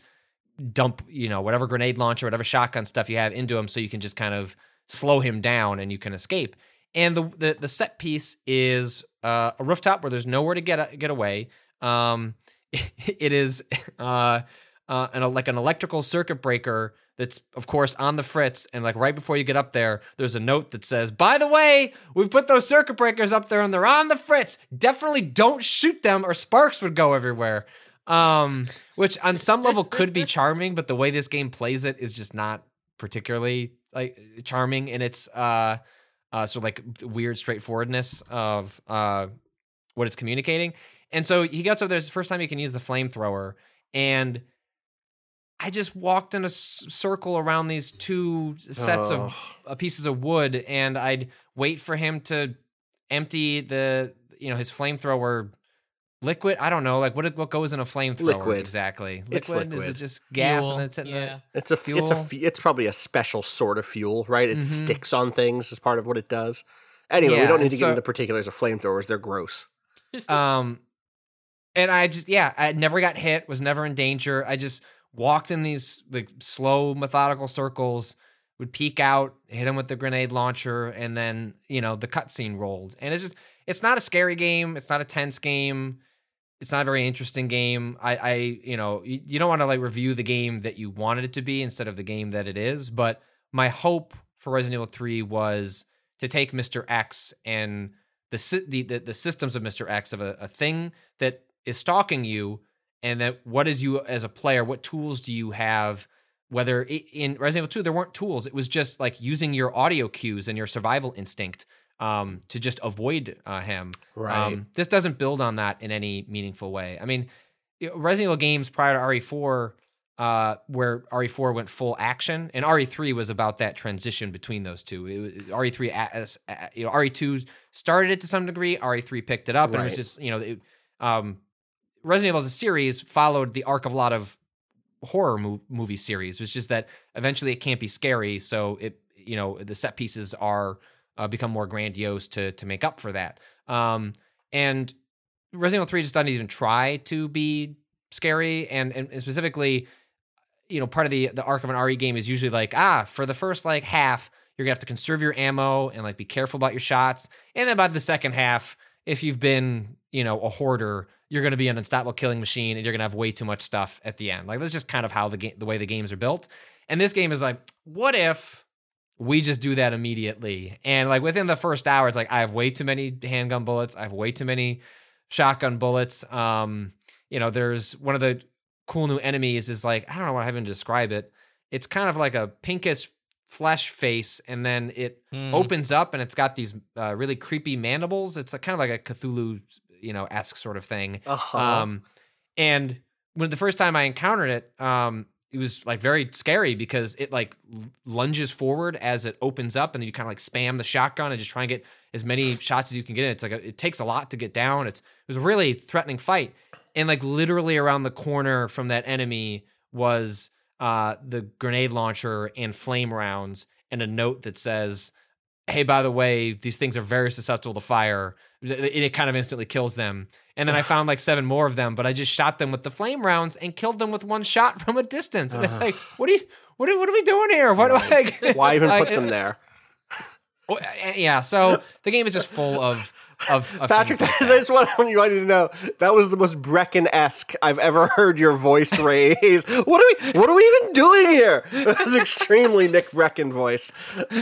dump, you know, whatever grenade launcher, whatever shotgun stuff you have into him, so you can just kind of slow him down and you can escape. And the the, the set piece is uh, a rooftop where there's nowhere to get get away. Um, it is uh, uh, an, like an electrical circuit breaker that's of course on the fritz. And like right before you get up there there's a note that says by the way we've put those circuit breakers up there and they're on the fritz. Definitely don't shoot them or sparks would go everywhere. Um which on some level could be charming but the way this game plays it is just not particularly like charming in its uh uh sort of like weird straightforwardness of uh what it's communicating. And so he gets up there it's the first time he can use the flamethrower and I just walked in a s- circle around these two sets of uh, pieces of wood, and I'd wait for him to empty the, you know, his flamethrower liquid. I don't know, like what what goes in a flamethrower Liquid. exactly? It's liquid. Is it just gas Fuel, and it's in yeah. It's a it's a Fuel. it's probably a special sort of fuel, right? It Mhm. sticks on things as part of what it does. Anyway, we don't need and to get into the particulars of flamethrowers. They're gross. um, and I just yeah, I never got hit, was never in danger. I just walked in these like slow methodical circles. Would peek out, hit him with the grenade launcher, and then you know the cutscene rolled. And it's just it's not a scary game. It's not a tense game. It's not a very interesting game. I, I you know, you, you don't want to like review the game that you wanted it to be instead of the game that it is. But my hope for Resident Evil 3 was to take Mr. X and the the the, the systems of Mr. X of a, a thing that is stalking you, and that what is you as a player? What tools do you have? Whether i- in Resident Evil 2 there weren't tools, it was just like using your audio cues and your survival instinct um, to just avoid uh, him. Right. Um, this doesn't build on that in any meaningful way. I mean, Resident Evil games prior to RE4, uh, where RE4 went full action, and RE3 was about that transition between those two. It was, RE3, a- as- you know, RE2 started it to some degree. RE3 picked it up, and it was just you know, it, um, Resident Evil as a series followed the arc of a lot of horror mo- movie series. It's just that eventually it can't be scary, so it you know the set pieces are uh, become more grandiose to to make up for that. Um, and Resident Evil Three just doesn't even try to be scary, and and, specifically, you know, part of the the arc of an RE game is usually like ah for the first like half you're gonna have to conserve your ammo and like be careful about your shots, and then by the second half, if you've been you know a hoarder. You're going to be an unstoppable killing machine, and you're going to have way too much stuff at the end. Like that's just kind of how the game, the way the games are built. And this game is like, what if we just do that immediately. And like within the first hour, it's like I have way too many handgun bullets. I have way too many shotgun bullets. Um, you know, there's one of the cool new enemies is like I don't know how even to describe it. It's kind of like a pinkish flesh face, and then it Hmm. opens up, and it's got these uh, really creepy mandibles. It's a, kind of like a Cthulhu, you know, esque sort of thing. Uh-huh. Um, and when the first time I encountered it, um, it was like very scary because it like lunges forward as it opens up, and you kind of like spam the shotgun and just try and get as many shots as you can get in. It's like a, it takes a lot to get down. It's it was a really threatening fight, and like literally around the corner from that enemy was uh, the grenade launcher and flame rounds, and a note that says, "Hey, by the way, these things are very susceptible to fire." And it kind of instantly kills them. And then I found like seven more of them, but I just shot them with the flame rounds and killed them with one shot from a distance. And it's uh-huh. like, what are you, what are, what are we doing here? What do I? Why even like, put them there? Yeah. So the game is just full of of, of Patrick, like I just want you wanted to know that was the most Breckon esque I've ever heard your voice raise. what are we? What are we even doing here? That was extremely Nick Breckon voice.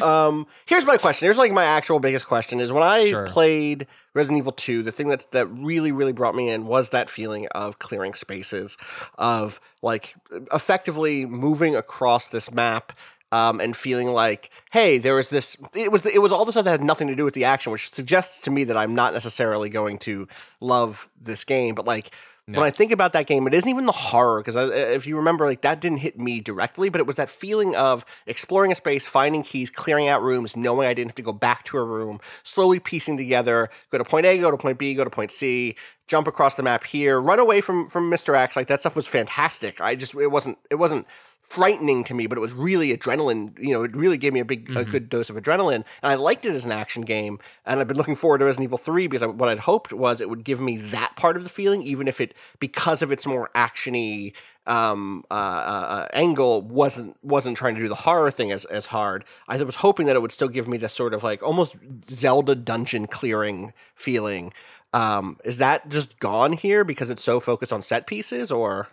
Um, here's my question. Here's like my actual biggest question: is when I Sure. played Resident Evil 2, the thing that that really really brought me in was that feeling of clearing spaces, of like effectively moving across this map um, and feeling like, hey, there was this. It was it was all the stuff that had nothing to do with the action, which suggests to me that I'm not necessarily going to love this game. But like when I think about that game, it isn't even the horror because if you remember, like that didn't hit me directly, but it was that feeling of exploring a space, finding keys, clearing out rooms, knowing I didn't have to go back to a room, slowly piecing together, go to point A, go to point B, go to point C, jump across the map here, run away from from Mr. X. Like that stuff was fantastic. I just it wasn't it wasn't frightening to me, but it was really adrenaline. You know, it really gave me a big, mm-hmm. a good dose of adrenaline, and I liked it as an action game. And I've been looking forward to Resident Evil Three because I, what I'd hoped was it would give me that part of the feeling, even if it because of its more actiony um, uh, uh, uh angle wasn't wasn't trying to do the horror thing as as hard. I was hoping that it would still give me this sort of like almost Zelda dungeon clearing feeling. Um, is that just gone here because it's so focused on set pieces, or?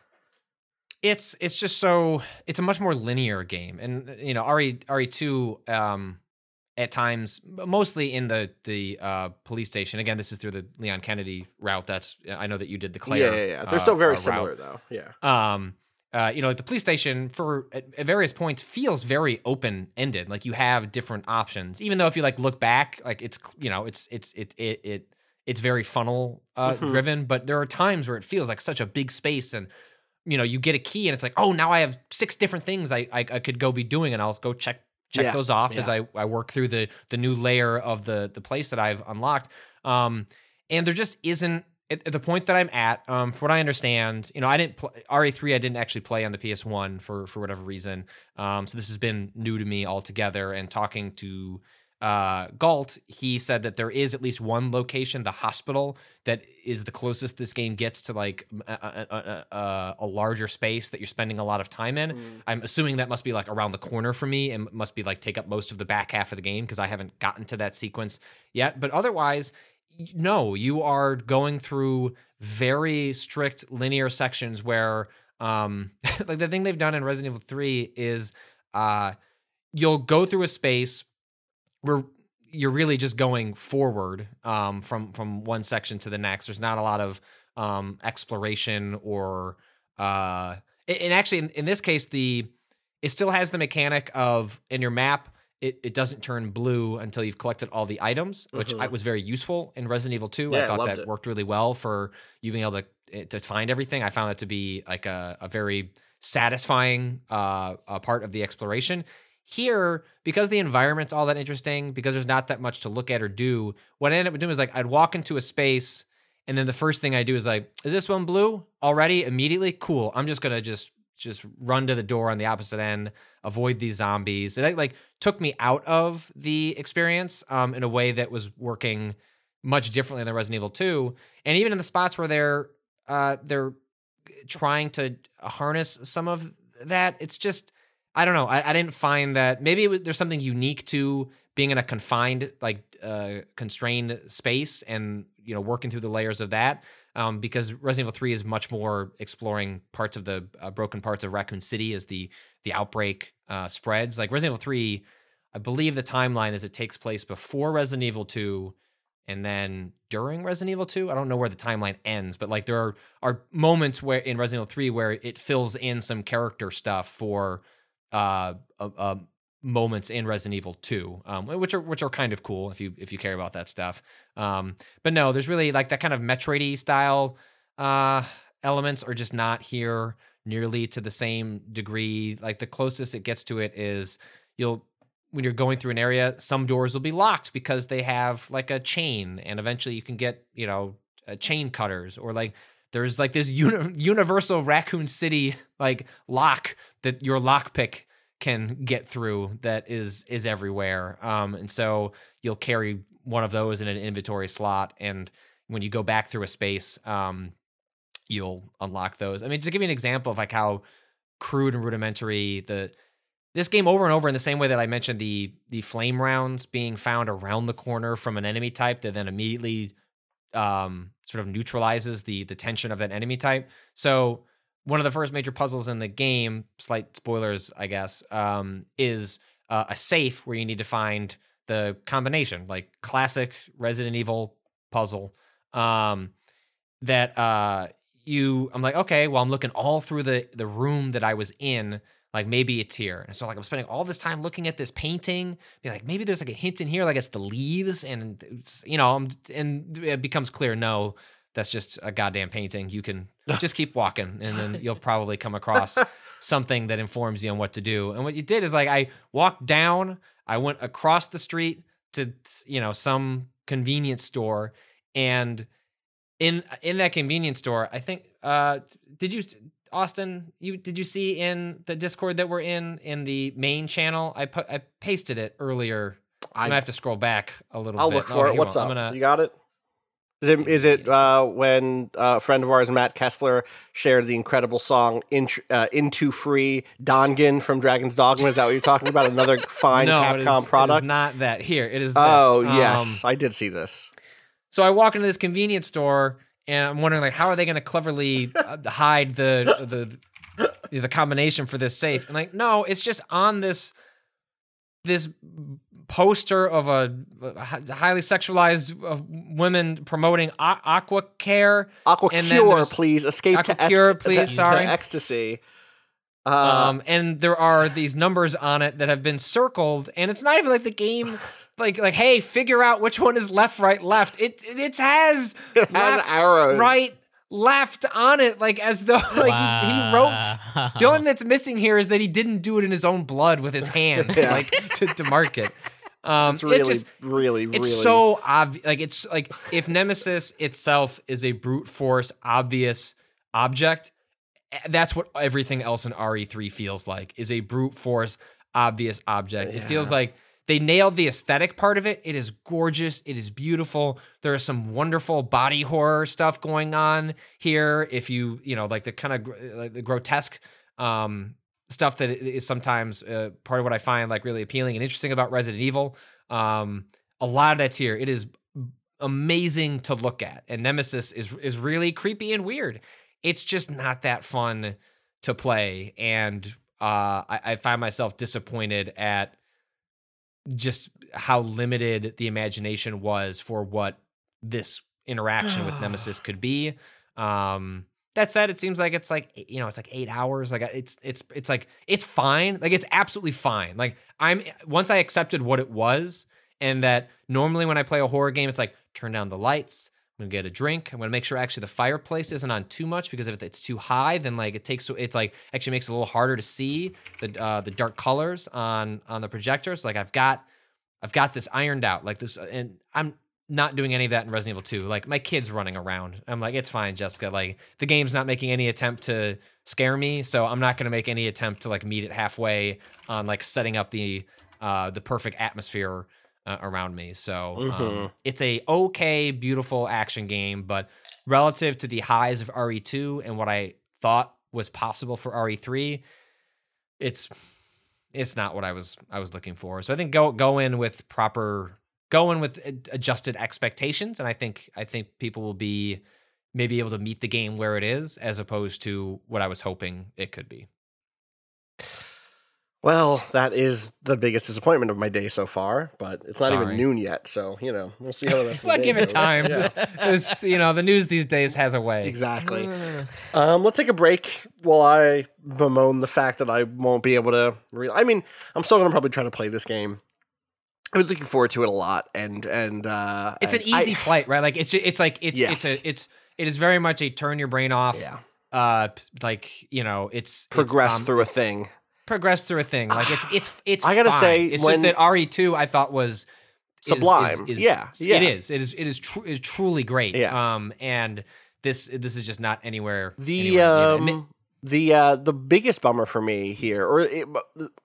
It's it's just so it's a much more linear game, and you know RE RE two um, at times mostly in the the uh, police station. Again, this is through the Leon Kennedy route. That's I know that you did the Claire. Yeah, yeah, yeah. They're uh, still very uh, similar though. Yeah. Um. Uh, you know, like the police station for at, at various points feels very open ended. Like you have different options, even though if you like look back, like it's you know it's it's it it it it's very funnel uh, mm-hmm. driven. But there are times where it feels like such a big space and you know, you get a key and it's like, oh, now I have six different things I I, I could go be doing, and I'll go check check yeah, those off yeah. as I, I work through the the new layer of the the place that I've unlocked. Um, and there just isn't at, the point that I'm at. Um, for what I understand, you know, I didn't pl- RE3. I didn't actually play on the PS1 for for whatever reason. Um, so this has been new to me altogether. And talking to uh, Gault, he said that there is at least one location, the hospital, that is the closest this game gets to like a, a, a, a larger space that you're spending a lot of time in. Mm. I'm assuming that must be like around the corner for me and must be like take up most of the back half of the game because I haven't gotten to that sequence yet. But otherwise, no, you are going through very strict linear sections where, um, like the thing they've done in Resident Evil 3 is, uh, you'll go through a space we're you're really just going forward um, from from one section to the next. There's not a lot of um, exploration or uh, and actually in, in, this case the it still has the mechanic of in your map it, it doesn't turn blue until you've collected all the items, which mm-hmm. was very useful in Resident Evil 2. Yeah, I thought that it. worked really well for you being able to eh, to find everything. I found that to be like a, a very satisfying uh, a part of the exploration. Here, because the environment's all that interesting, because there's not that much to look at or do, what I ended up doing is like I'd walk into a space and then the first thing I do is like, is this one blue already? Immediately? Cool. I'm just gonna just just run to the door on the opposite end, avoid these zombies. It like took me out of the experience um, in a way that was working much differently than Resident Evil 2. And even in the spots where they're uh, they're trying to harness some of that, it's just I don't know. I, I didn't find that maybe was, there's something unique to being in a confined, like uh, constrained space, and you know working through the layers of that. Um, because Resident Evil Three is much more exploring parts of the uh, broken parts of Raccoon City as the the outbreak uh, spreads. Like Resident Evil Three, I believe the timeline is it takes place before Resident Evil Two, and then during Resident Evil 2. I don't know where the timeline ends, but like there are, are moments where in Resident Evil 3 where it fills in some character stuff for uh, uh, moments in Resident Evil 2, um, which are which are kind of cool if you if you care about that stuff. Um, but no, there's really like that kind of Metroidy style uh, elements are just not here nearly to the same degree. Like the closest it gets to it is you'll when you're going through an area, some doors will be locked because they have like a chain, and eventually you can get you know chain cutters or like there's like this uni- universal Raccoon City like lock that your lockpick can get through that is is everywhere. Um, and so you'll carry one of those in an inventory slot, and when you go back through a space, um, you'll unlock those. I mean, to give you an example of like how crude and rudimentary the this game over and over in the same way that I mentioned the the flame rounds being found around the corner from an enemy type that then immediately um, sort of neutralizes the the tension of that enemy type. So one of the first major puzzles in the game, slight spoilers, I guess, um, is uh, a safe where you need to find the combination, like classic Resident Evil puzzle. Um, that uh, you, I'm like, okay, well, I'm looking all through the the room that I was in. Like maybe it's here, and so like I'm spending all this time looking at this painting. Be like, maybe there's like a hint in here, like it's the leaves, and it's, you know, and it becomes clear, no, that's just a goddamn painting. You can just keep walking, and then you'll probably come across something that informs you on what to do. And what you did is like I walked down, I went across the street to you know some convenience store, and in in that convenience store, I think uh did you Austin, you did you see in the Discord that we're in in the main channel? I put I pasted it earlier. I, am gonna have to scroll back a little bit. I'll bit. look for Okay, it. What's up? I'm gonna, You got it? Is it is it uh, when uh, a friend of ours, Matt Kessler, shared the incredible song "Int- uh, "Into Free" Dangan from Dragon's Dogma? Is that what you're talking about? Another fine no, it is- Capcom it is product. not that. Here, it is. This. oh Um, yes, I did see this. So I walk into this convenience store and I'm wondering like how are they going to cleverly uh, hide the the the combination for this safe? And like no, it's just on this this poster of a highly sexualized uh, women promoting aqua care. Aqua and Cure, please escape to, Cure, ec- please, sorry. ecstasy. Uh, Um, and there are these numbers on it that have been circled, and it's not even like the game, like like hey, figure out which one is left, right, left. It it has It has left, arrows. right, left on it, like as though like he, he wrote. The only thing that's missing here is that he didn't do it in his own blood with his hands, Yeah. like to, to mark it. Um, it's really, just really, it's really. so obvious. Like it's like if Nemesis itself is a brute force, obvious object, eh, that's what everything else in RE3 feels like. Is a brute force, obvious object. It feels like they nailed the aesthetic part of it. It is gorgeous. It is beautiful. There is some wonderful body horror stuff going on here. If you you know like the kind of like the grotesque. Um, stuff that is sometimes uh, part of what I find like really appealing and interesting about Resident Evil. Um, a lot of that's here. It is amazing to look at, and Nemesis is is really creepy and weird. It's just not that fun to play, and uh, I, I find myself disappointed at just how limited the imagination was for what this interaction with Nemesis could be. Um, that said, it seems like it's like you know, it's like eight hours. Like it's it's it's like it's fine. Like it's absolutely fine. Like I'm once I accepted what it was, and that normally when I play a horror game, it's like turn down the lights. I'm gonna get a drink. I'm gonna make sure actually the fireplace isn't on too much because if it's too high, then like it takes it's like actually makes it a little harder to see the uh, the dark colors on on the projectors. Like I've got I've got this ironed out. Like this, and I'm not doing any of that in Resident Evil 2. Like my kid's running around. I'm like, it's fine, Jessica. Like the game's not making any attempt to scare me, so I'm not gonna make any attempt to like meet it halfway on like setting up the uh the perfect atmosphere uh, around me. So um, Mhm. it's a okay, beautiful action game, but relative to the highs of RE2 and what I thought was possible for RE3, it's it's not what I was I was looking for. So I think go go in with proper go in with adjusted expectations, and I think I think people will be maybe able to meet the game where it is as opposed to what I was hoping it could be. Well, that is the biggest disappointment of my day so far, but it's not Sorry. even noon yet, so you know we'll see how the rest of the Well, day give it goes. time. Yeah. This, this- you know, the news these days has a way. Exactly. Um, let's take a break while I bemoan the fact that I won't be able to. Re- I mean, I'm still gonna probably try to play this game. I was looking forward to it a lot, and and uh, It's an I- easy play, right? Like it's it's like it's Yes. it's a it's it is very much a turn your brain off. yeah, Uh, like you know, it's it's, progress um, through a thing. Progress through a thing. Like it's it's it's. I gotta fine. say, it's just that RE two I thought was Sublime. is- is- Yeah, yeah. it is. It is. It is. Tru- is truly great. Yeah. Um, and this this is just not anywhere. The anywhere um, the uh, the biggest bummer for me here, or it,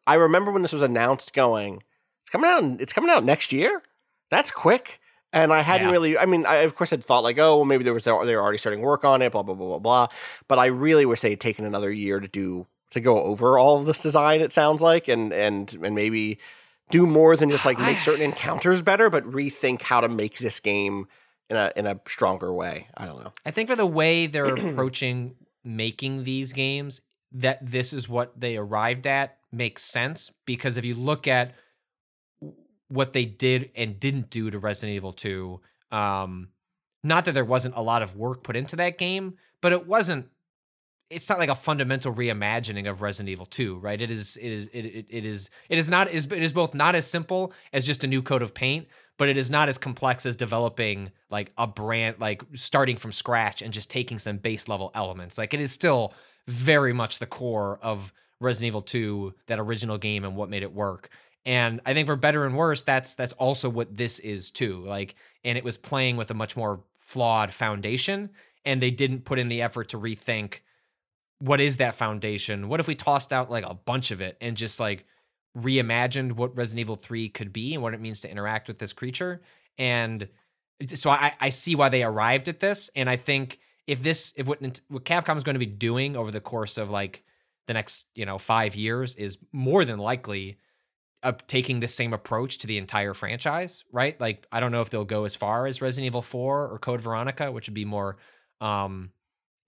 I remember when this was announced, going, it's coming out. It's coming out next year. That's quick. And I hadn't Yeah. really. I mean, I of course had thought like, oh, well, maybe there was they were already starting work on it, blah blah blah blah blah. But I really wish they had taken another year to do to go over all of this design. It sounds like, and and and maybe do more than just like make certain encounters better, but rethink how to make this game in a in a stronger way. I don't know. I think for the way they're approaching making these games, that this is what they arrived at makes sense because if you look at what they did and didn't do to Resident Evil 2, um, not that there wasn't a lot of work put into that game, but it wasn't it's not like a fundamental reimagining of Resident Evil 2, right? It is it is it, it, it is it is not is it is both not as simple as just a new coat of paint, but it is not as complex as developing like a brand like starting from scratch and just taking some base level elements. Like it is still very much the core of Resident Evil 2, that original game and what made it work. And I think for better and worse, that's that's also what this is too. Like, and it was playing with a much more flawed foundation, and they didn't put in the effort to rethink what is that foundation. What if we tossed out like a bunch of it and just like reimagined what Resident Evil 3 could be and what it means to interact with this creature? And so I, I see why they arrived at this, and I think if this if what, what Capcom is going to be doing over the course of like the next you know five years is more than likely uh, taking the same approach to the entire franchise, right? Like I don't know if they'll go as far as Resident Evil 4 or Code Veronica, which would be more um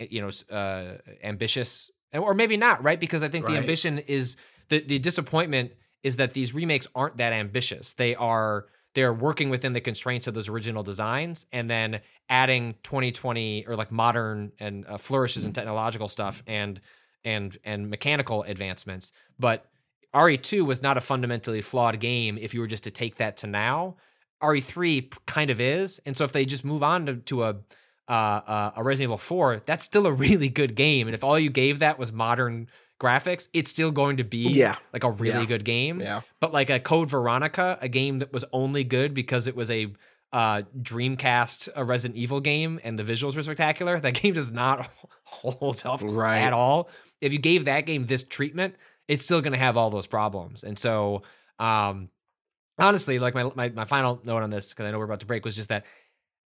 you know uh ambitious or maybe not, right? Because I think Right. the ambition is the the disappointment is that these remakes aren't that ambitious. They are they're working within the constraints of those original designs and then adding 2020 or like modern and uh, flourishes and technological stuff and and and mechanical advancements. But RE2 was not a fundamentally flawed game if you were just to take that to now. RE3 kind of is, and so if they just move on to, to a uh, uh, a Resident Evil 4, that's still a really good game. And if all you gave that was modern graphics, it's still going to be Yeah. like a really Yeah. good game. Yeah. But like a Code Veronica, a game that was only good because it was a uh, Dreamcast a Resident Evil game and the visuals were spectacular. That game does not hold up Right. at all. If you gave that game this treatment, it's still going to have all those problems. And so, um, honestly, like my my, my final note on this because I know we're about to break was just that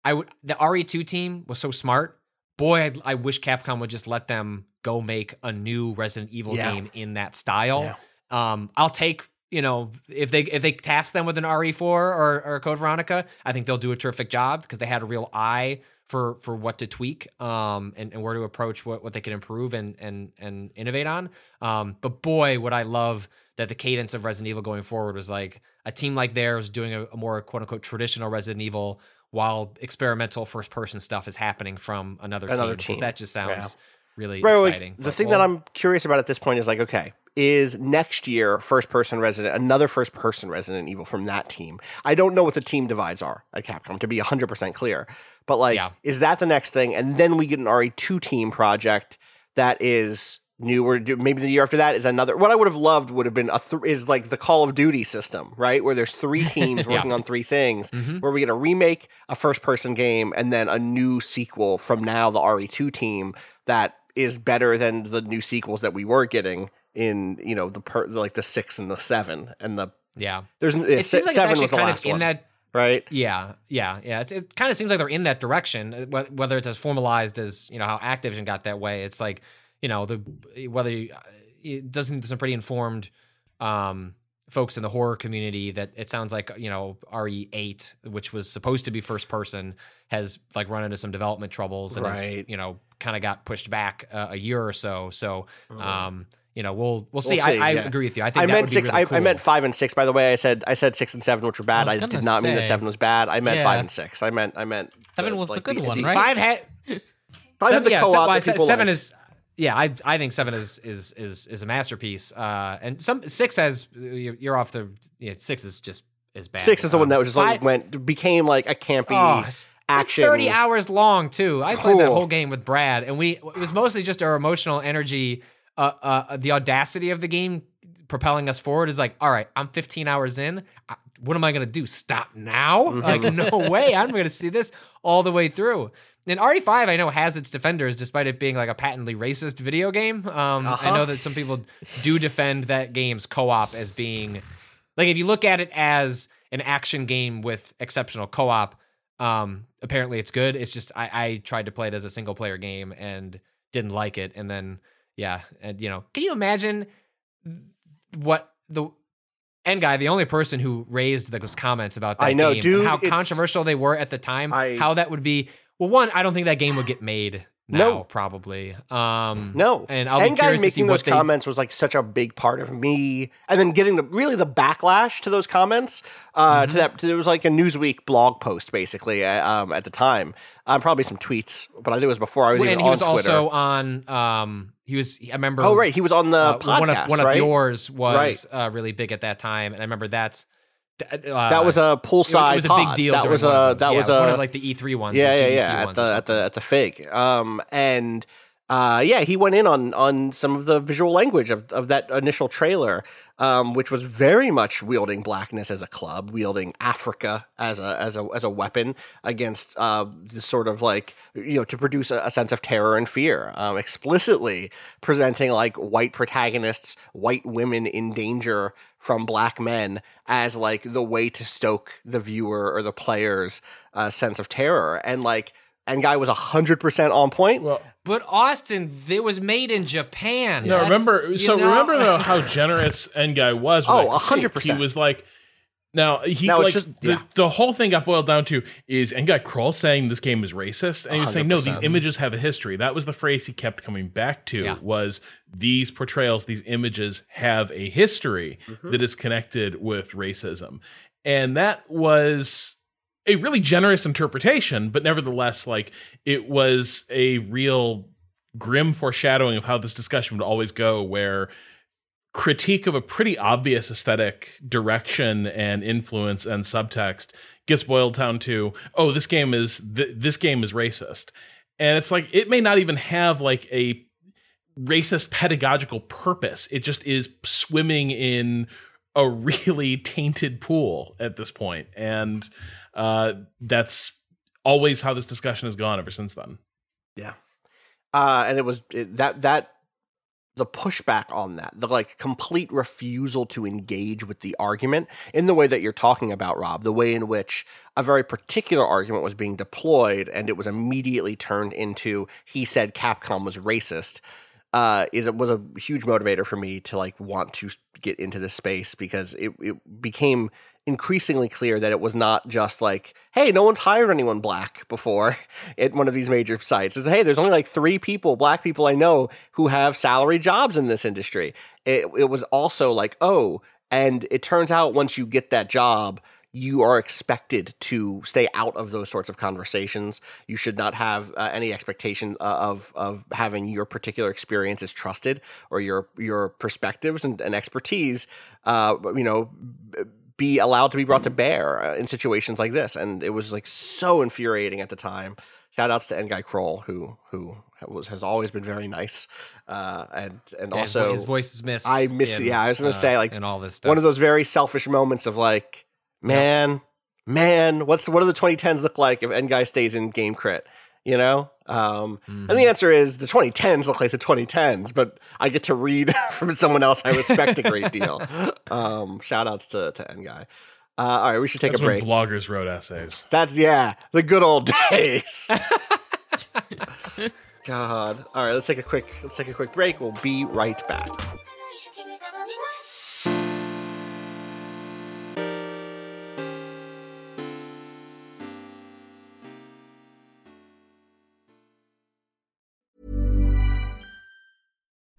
I would the RE2 team was so smart. Boy, I'd, I wish Capcom would just let them go make a new Resident Evil Yeah. game in that style. Um, I'll take you know if they if they task them with an RE4 or or Code Veronica, I think they'll do a terrific job because they had a real eye for for what to tweak um and, and where to approach what, what they can improve and and and innovate on. Um, but boy, would I love that the cadence of Resident Evil going forward was like a team like theirs doing a, a more quote unquote traditional Resident Evil while experimental first person stuff is happening from another, Another team. team. That just sounds really Right, like, exciting. the But thing we'll- that I'm curious about at this point is like, okay, is next year first person Resident another first person Resident Evil from that team? I don't know what the team divides are at Capcom to be 100% clear, but like, Yeah. is that the next thing? And then we get an RE2 team project that is new or do- maybe the year after that is another what i would have loved would have been a th- is like the call of duty system right where there's three teams working on three things Mhm. where we get a remake a first person game and then a new sequel from now the re2 team that is better than the new sequels that we were getting in you know the per, like the six and the seven and the yeah, there's yeah, it seems like seven was the last one that right Yeah, yeah, yeah. It's, it kind of seems like they're in that direction. Whether it's as formalized as you know how Activision got that way, it's like you know the whether you- uh, it doesn't some pretty informed um, folks in the horror community that it sounds like you know RE8, which was supposed to be first person, has like run into some development troubles and has, you know kind of got pushed back uh, a year or so. So. Um, you know, we'll we'll see. Uh-huh. see, I, I agree with you. I think I that meant would be six. really I, I meant five and six. By the way, I said I said six and seven, which were bad. I did not mean that seven was bad. I meant Yeah. five and six. I meant I meant Seven was the good one, right? Five had Five had the yeah, co-op well, seven like. is yeah. I I think seven is is is is a masterpiece. Uh, and some six has you're you're off the yeah, six is just is bad. Six is the one Um, that was just like five- went became like a campy Oh, it's like action. Thirty hours long too. I played that whole game with Brad, and we it was mostly just our emotional energy. Uh, uh, the audacity of the game propelling us forward is like, all right, I'm 15 hours in. I, what am I gonna do? Stop now? Mm-hmm. Like, no way. I'm gonna see this all the way through. And RE5, I know, has its defenders, despite it being like a patently racist video game. Um, I Uh-huh. know that some people do defend that game's co-op as being like if you look at it as an action game with exceptional co-op, um, apparently it's good. It's just I, I tried to play it as a single player game and didn't like it, and then yeah, and you know, can you imagine what the end guy, the only person who raised those comments about that I know, game, dude, how controversial they were at the time, I- how that would be. Well, one, I don't think that game would get made now, No. probably. Um, No, and I'll be curious to see making those they. comments was like such a big part of me, and then getting the really the backlash to those comments. Uh, Mm-hmm. To that, to, it was like a Newsweek blog post basically uh, um, at the time. Um, probably some tweets, but I think it was before I was even and he on was Twitter. also on. Um, he was. I remember. oh right, he was on the uh, podcast. one of one right? of yours Right. was uh, really big at that time, and I remember that's. Uh, That was a poolside. it, was a pod. big deal. That was a that Yeah, was a one of like the E3 ones. yeah yeah yeah at the at the at the fig. Um and uh yeah he went in on on some of the visual language of of that initial trailer um which was very much wielding blackness as a club wielding africa as a as a as a weapon against uh the sort of like you know to produce a, a sense of terror and fear um explicitly presenting like white protagonists white women in danger from black men as like the way to stoke the viewer or the player's uh, sense of terror. And like and guy was 100% on point Well, But Austin, it was made in Japan. no, That's- remember. So know? remember though how generous N'Gai was. with Oh, that 100%. He was like. Now he Now, like just- the, yeah. the whole thing got boiled down to is N'Gai Croal saying this game is racist, and he was saying no, these images have a history. That was the phrase he kept coming back to. Yeah. Was these portrayals, these images have a history Mm-hmm. that is connected with racism, and that was a really generous interpretation, but nevertheless, like it was a real grim foreshadowing of how this discussion would always go, where critique of a pretty obvious aesthetic direction and influence and subtext gets boiled down to, oh, this game is th- this game is racist, and it's like it may not even have like a racist pedagogical purpose. It just is swimming in a really tainted pool at this point, and uh, that's always how this discussion has gone ever since then. Yeah. Uh, and it was it, that that the pushback on that, the like complete refusal to engage with the argument in the way that you're talking about, Rob, the way in which a very particular argument was being deployed and it was immediately turned into he said Capcom was racist. Uh, is it was a huge motivator for me to like want to get into this space because it, it became increasingly clear that it was not just like, hey, no one's hired anyone black before at one of these major sites. It's hey, there's only like three people, black people I know, who have salary jobs in this industry. It it was also like, oh, and it turns out once you get that job, you are expected to stay out of those sorts of conversations. You should not have uh, any expectation uh, of of having your particular experiences trusted or your your perspectives and, and expertise. Uh, you know, be allowed to be brought to bear uh, in situations like this, and it was like so infuriating at the time. Shout outs to N'Gai Croal, who who was has always been very nice, uh, and and Yeah, also his voice is missed. I miss. in, yeah, I was gonna uh, say like and all this stuff. one of those very selfish moments of like, man, man, what's what do the 2010s look like if N'Gai stays in Game Crit? You know, um, and the answer is the 2010s look like the 2010s, but I get to read from someone else I respect a great deal. Um, shout outs to to N'Gai. Uh, all right, we should take That's a break. bloggers wrote essays. That's yeah, the good old days. God. All right, let's take a quick let's take a quick break. We'll be right back.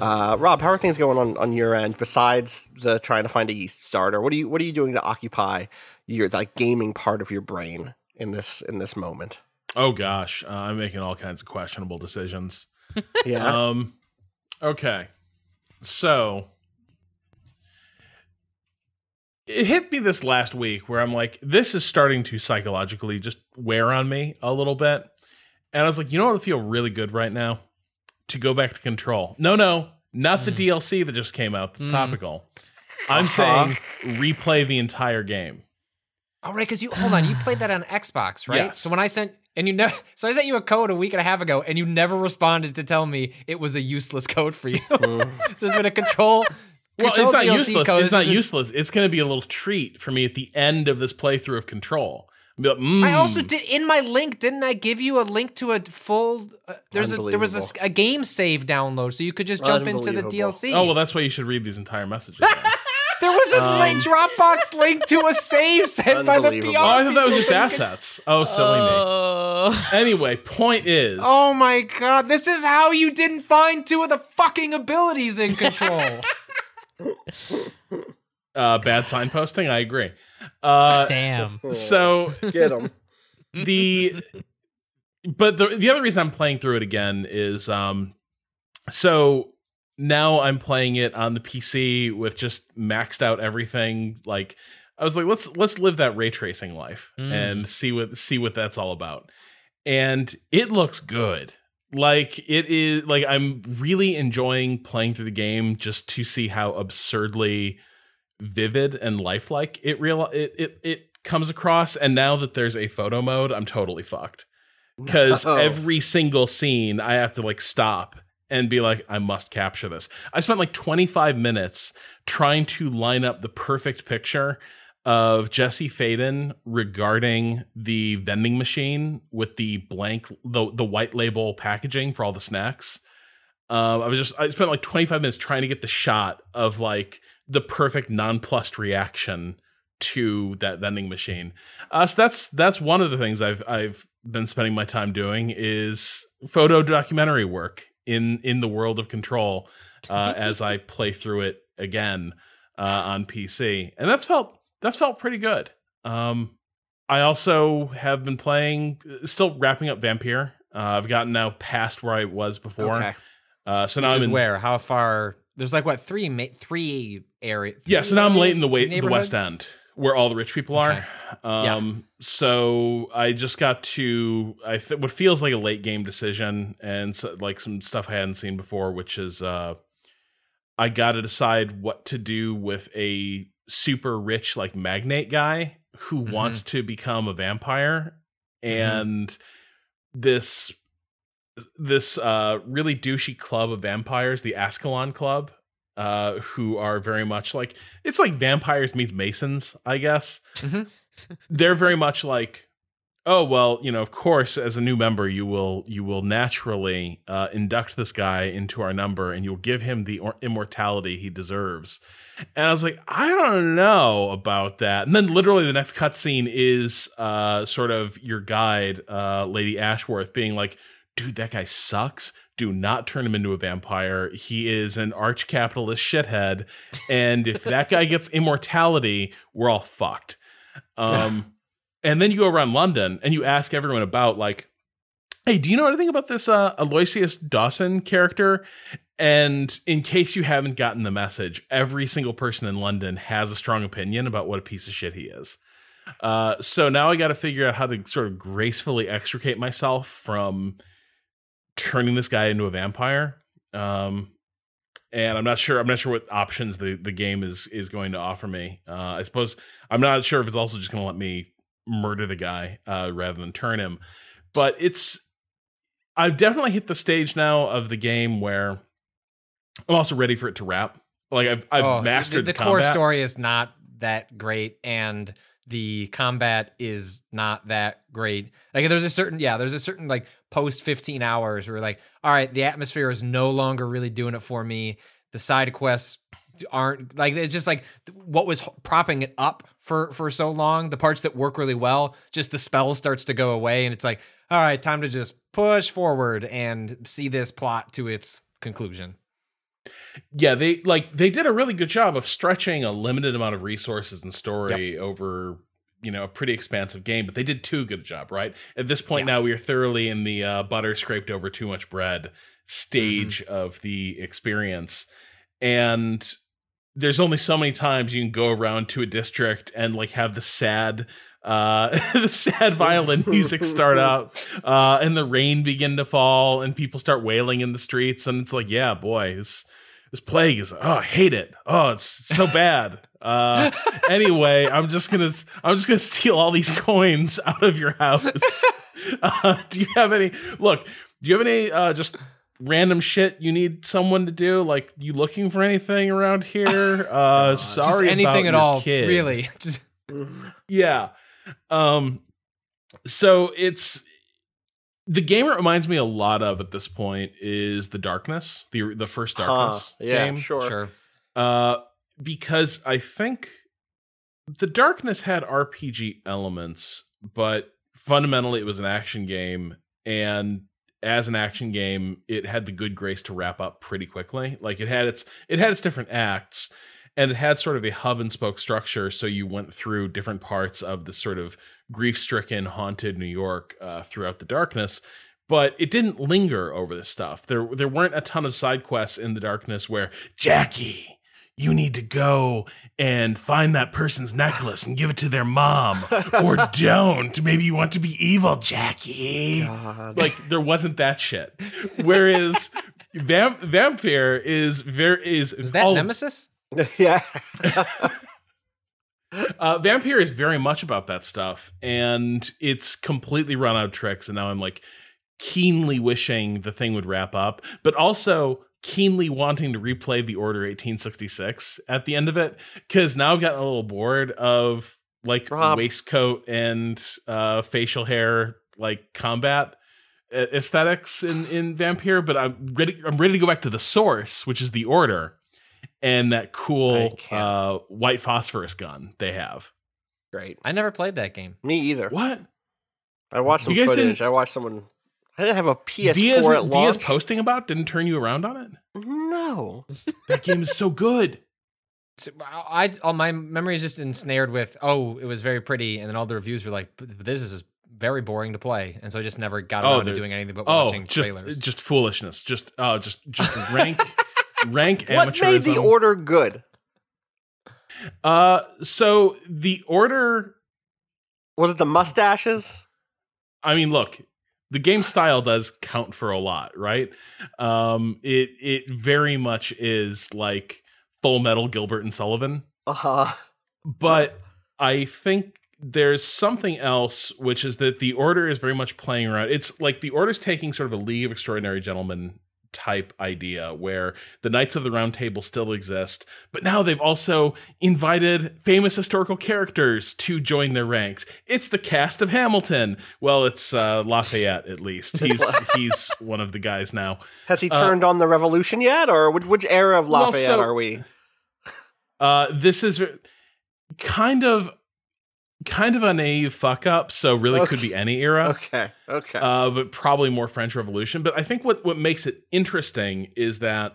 Uh, Rob, how are things going on on your end? Besides the trying to find a yeast starter, what are you what are you doing to occupy your like gaming part of your brain in this in this moment? Oh gosh, uh, I'm making all kinds of questionable decisions. Yeah, Um, okay, so it hit me this last week where I'm like, this is starting to psychologically just wear on me a little bit, and I was like, you know what would feel really good right now? To go back to control. No, no, not the hmm. DLC that just came out. That's hmm. topical. I'm uh-huh. saying replay the entire game. Oh right, because you hold on, you played that on Xbox, right? Yes. So when I sent and you never, so I sent you a code a week and a half ago, and you never responded to tell me it was a useless code for you. Hmm. so there's been a control. Well, control it's not DLC useless. code. It's This not is a- useless. It's going to be a little treat for me at the end of this playthrough of Control. I'll like, mm, I also did in my link. Didn't I give you a link to a full? Uh, there's a there was a game save download, so you could just jump into the DLC. Oh well, that's why you should read these entire messages. there was a Um, link, Dropbox link to a save sent by the Unbelievable. PR. oh, I thought that was just so you could- assets. Oh, silly me. Oh. Anyway, point is, Oh my god, this is how you didn't find two of the fucking abilities in control. uh, bad signposting. I agree. Uh, Damn. so Get them. the but the the other reason I'm playing through it again is um so now I'm playing it on the PC with just maxed out everything like I was like let's let's live that ray tracing life Mm. and see what see what that's all about. And it looks good. Like it is like I'm really enjoying playing through the game just to see how absurdly vivid and lifelike it real it it it comes across and now that there's a photo mode i'm totally fucked. Because every single scene i have to like stop and be like i must capture this. I spent like 25 minutes trying to line up the perfect picture of jesse faden regarding the vending machine with the blank the, the white label packaging for all the snacks. Um, I was just I spent like 25 minutes trying to get the shot of like the perfect nonplussed reaction to that vending machine. Uh, so that's that's one of the things I've I've been spending my time doing is photo documentary work in in the world of Control uh, as I play through it again uh, on PC, and that's felt that's felt pretty good. Um, I also have been playing, still wrapping up Vampire. Uh, I've gotten now past where I was before. Okay. Uh, so now Which I'm in, where? How far? There's like what three ma- three area. Yeah, so now I'm late in the three wait the West? End where all the rich people are. Okay. Um so I just got to I th- what feels like a late game decision and so, like some stuff I hadn't seen before which is uh I got to decide what to do with a super rich like magnate guy who Mhm. wants to become a vampire and this this uh really douchey club of vampires, the Ascalon Club, uh, who are very much like it's like vampires meets Masons, I guess. Mhm. They're very much like, oh well, you know, of course, as a new member, you will you will naturally uh, induct this guy into our number, and you'll give him the or- immortality he deserves. And I was like, I don't know about that. And then literally the next cutscene is uh, sort of your guide, uh, Lady Ashworth, being like, dude, that guy sucks. Do not turn him into a vampire. He is an arch capitalist shithead. And if that guy gets immortality, we're all fucked. Um, and then you go around London and you ask everyone about, like, hey, do you know anything about this uh, Aloysius Dawson character? And in case you haven't gotten the message, every single person in London has a strong opinion about what a piece of shit he is. Uh, so now I got to figure out how to sort of gracefully extricate myself from turning this guy into a vampire. Um, and I'm not sure. I'm not sure what options the, the game is is going to offer me. Uh, I suppose I'm not sure if it's also just going to let me murder the guy uh, rather than turn him. But it's I've definitely hit the stage now of the game where I'm also ready for it to wrap. Like I've I've Oh, mastered the, the, the core story is not that great, and the combat is not that great. Like there's a certain yeah, there's a certain like post 15 hours we're like, all right, the atmosphere is no longer really doing it for me. The side quests aren't like it's just like what was propping it up for for so long. The parts that work really well, just the spell starts to go away, and it's like, all right, time to just push forward and see this plot to its conclusion. yeah they like they did a really good job of stretching a limited amount of resources and story over you know a pretty expansive game but they did too good a job right? At this point now we are thoroughly in the uh, butter scraped over too much bread stage of the experience. And there's only so many times you can go around to a district and like have the sad uh the sad violin music start up uh and the rain begin to fall and people start wailing in the streets. And it's like yeah boy this plague is oh i hate it. Oh it's so bad. Uh anyway i'm just gonna i'm just gonna steal all these coins out of your house. Uh, do you have any look do you have any uh just random shit you need someone to do? Like you looking for anything around here? Uh sorry anything at all, kid. really. Yeah. Um so it's the game it reminds me a lot of at this point is the darkness the the first Huh, darkness yeah, game sure. sure. uh because i think the darkness had rpg elements but fundamentally it was an action game and as an action game it had the good grace to wrap up pretty quickly like it had its it had its different acts and it had sort of a hub and spoke structure so you went through different parts of the sort of grief-stricken haunted new york uh, throughout the darkness but it didn't linger over this stuff there there weren't a ton of side quests in the darkness where jackie you need to go and find that person's necklace and give it to their mom or don't maybe you want to be evil jackie God. like there wasn't that shit whereas Vamp- vampire is very is Is that all- Nemesis? yeah. uh, Vampire is very much about that stuff, and it's completely run out of tricks. And now I'm like keenly wishing the thing would wrap up, but also keenly wanting to replay the Order 1866 at the end of it because now I've gotten a little bored of like Rob. waistcoat and uh, facial hair like combat aesthetics in in Vampire. But I'm ready. I'm ready to go back to the source, which is the Order. And that cool uh, white phosphorus gun they have. Great. I never played that game. Me either. What? I watched some You guys footage. didn't- I watched someone. I didn't have a PS4 Diaz, at Diaz posting about didn't turn you around on it. No. That game is so good. So, I, all my memory is just ensnared with, oh, it was very pretty, and then all the reviews were like, this is very boring to play, and so I just never got Oh, around to doing anything but Oh, watching just trailers. just foolishness. Just oh, just just rank rank What made the order good? Uh, so the order. Was it the mustaches? I mean, look, the game style does count for a lot, right? Um, it it very much is like Full Metal Gilbert and Sullivan. Uh huh. but I think there's something else, which is that the order is very much playing around. It's like the order's taking sort of a League of Extraordinary Gentlemen type idea where the Knights of the Round Table still exist, but now they've also invited famous historical characters to join their ranks. It's the cast of Hamilton. Well, it's uh, Lafayette at least. He's he's one of the guys now. Has he turned on the revolution yet, or which, which era of Uh, Well, Lafayette so- are we? Uh, this is kind of kind of a naive fuck up, so really could be any era. Okay. Okay. Uh, but probably more French Revolution. But I think what what makes it interesting is that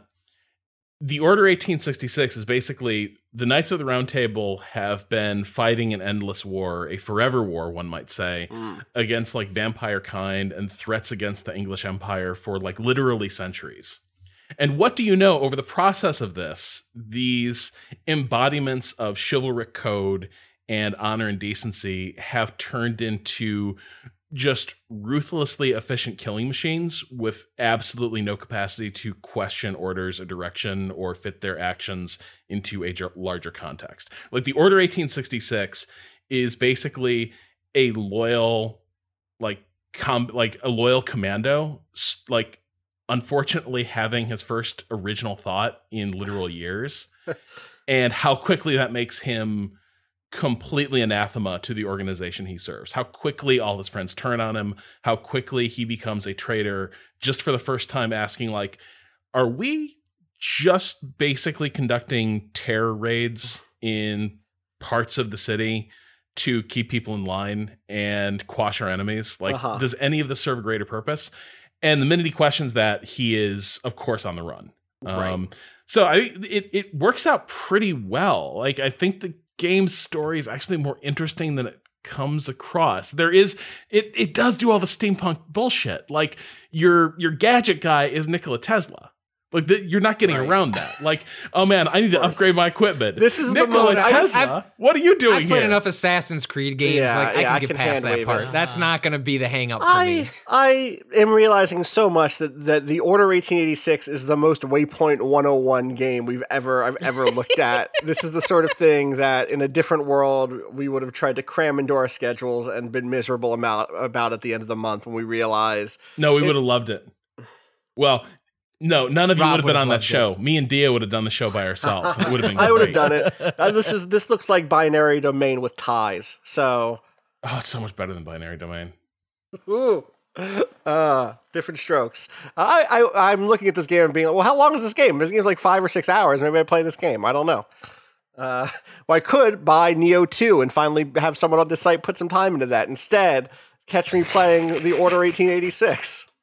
the Order 1866 is basically the Knights of the Round Table have been fighting an endless war, a forever war, one might say, Mm. against like vampire kind and threats against the English Empire for like literally centuries. And what do you know over the process of this? These embodiments of chivalric code and honor and decency have turned into just ruthlessly efficient killing machines with absolutely no capacity to question orders or direction or fit their actions into a larger context. Like the Order 1866 is basically a loyal like com like a loyal commando like unfortunately having his first original thought in literal years and how quickly that makes him completely anathema to the organization he serves. How quickly all his friends turn on him how quickly he becomes a traitor just for the first time asking like are we just basically conducting terror raids in parts of the city to keep people in line and quash our enemies? Like Uh-huh. does any of this serve a greater purpose? And the minute he questions that he is of course on the run. Right. um so i it, it works out pretty well. Like i think the game's story is actually more interesting than it comes across. There is it it does do all the steampunk bullshit. Like your your gadget guy is nikola tesla Like the, you're not getting Right. around that. Like, oh man, I need to upgrade my equipment. This is the Nikola moment Tesla. I've- what are you doing I've played here? enough Assassin's Creed games. Yeah, like I yeah, can I get can past that wave part. it. That's uh-huh. not going to be the hang up for I me. I am realizing so much that, that the Order 1886 is the most Waypoint 101 game we've ever I've ever looked at. this is the sort of thing that in a different world we would have tried to cram into our schedules and been miserable about about at the end of the month when we realize no, we would have loved it. Well, no, none of you would have been on that loved it. show. Me and Dia would have done the show by ourselves. It would have been. I would have done it. Uh, this is this looks like binary domain with ties. So Oh, it's so much better than binary domain. Ooh. Uh, different strokes. I, I I'm looking at this game and being like, well, how long is this game? This game's like five or six hours. Maybe I play this game. I don't know. Uh, well, I could buy Nioh 2 and finally have someone on this site put some time into that. Instead, catch me playing the Order 1886.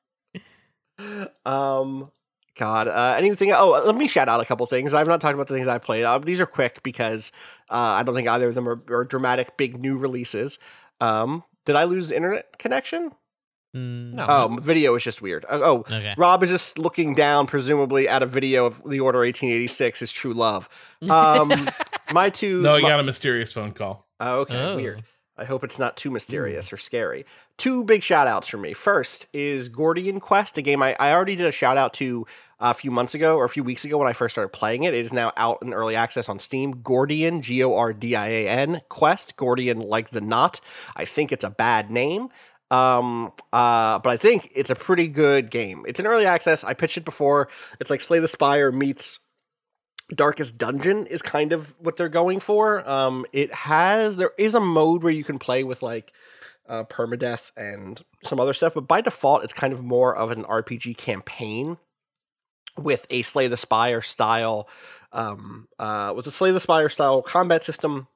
Um, God, uh, anything? Oh, let me shout out a couple things. I've not talked about the things I played. Uh, these are quick because uh, I don't think either of them are, are dramatic, big new releases. Um, did I lose internet connection? Mm, No. Oh, video is just weird. Oh, oh, Okay. Rob is just looking down, presumably at a video of the Order 1886 is True Love. Um, my two. No, I my- got a mysterious phone call. Oh, okay, Oh. weird. I hope it's not too mysterious or scary. Two big shout outs for me. First is Gordian Quest, a game I, I already did a shout out to a few months ago or a few weeks ago when I first started playing it. It is now out in early access on Steam. Gordian, G O R D I A N, Quest, Gordian like the knot. I think it's a bad name. Um, uh, but I think it's a pretty good game. It's in early access. I pitched it before. It's like Slay the Spire meets Darkest Dungeon is kind of what they're going for. Um, it has there is a mode where you can play with like uh, permadeath and some other stuff, but by default, it's kind of more of an RPG campaign with a Slay the Spire style, um, uh, with a Slay the Spire style combat system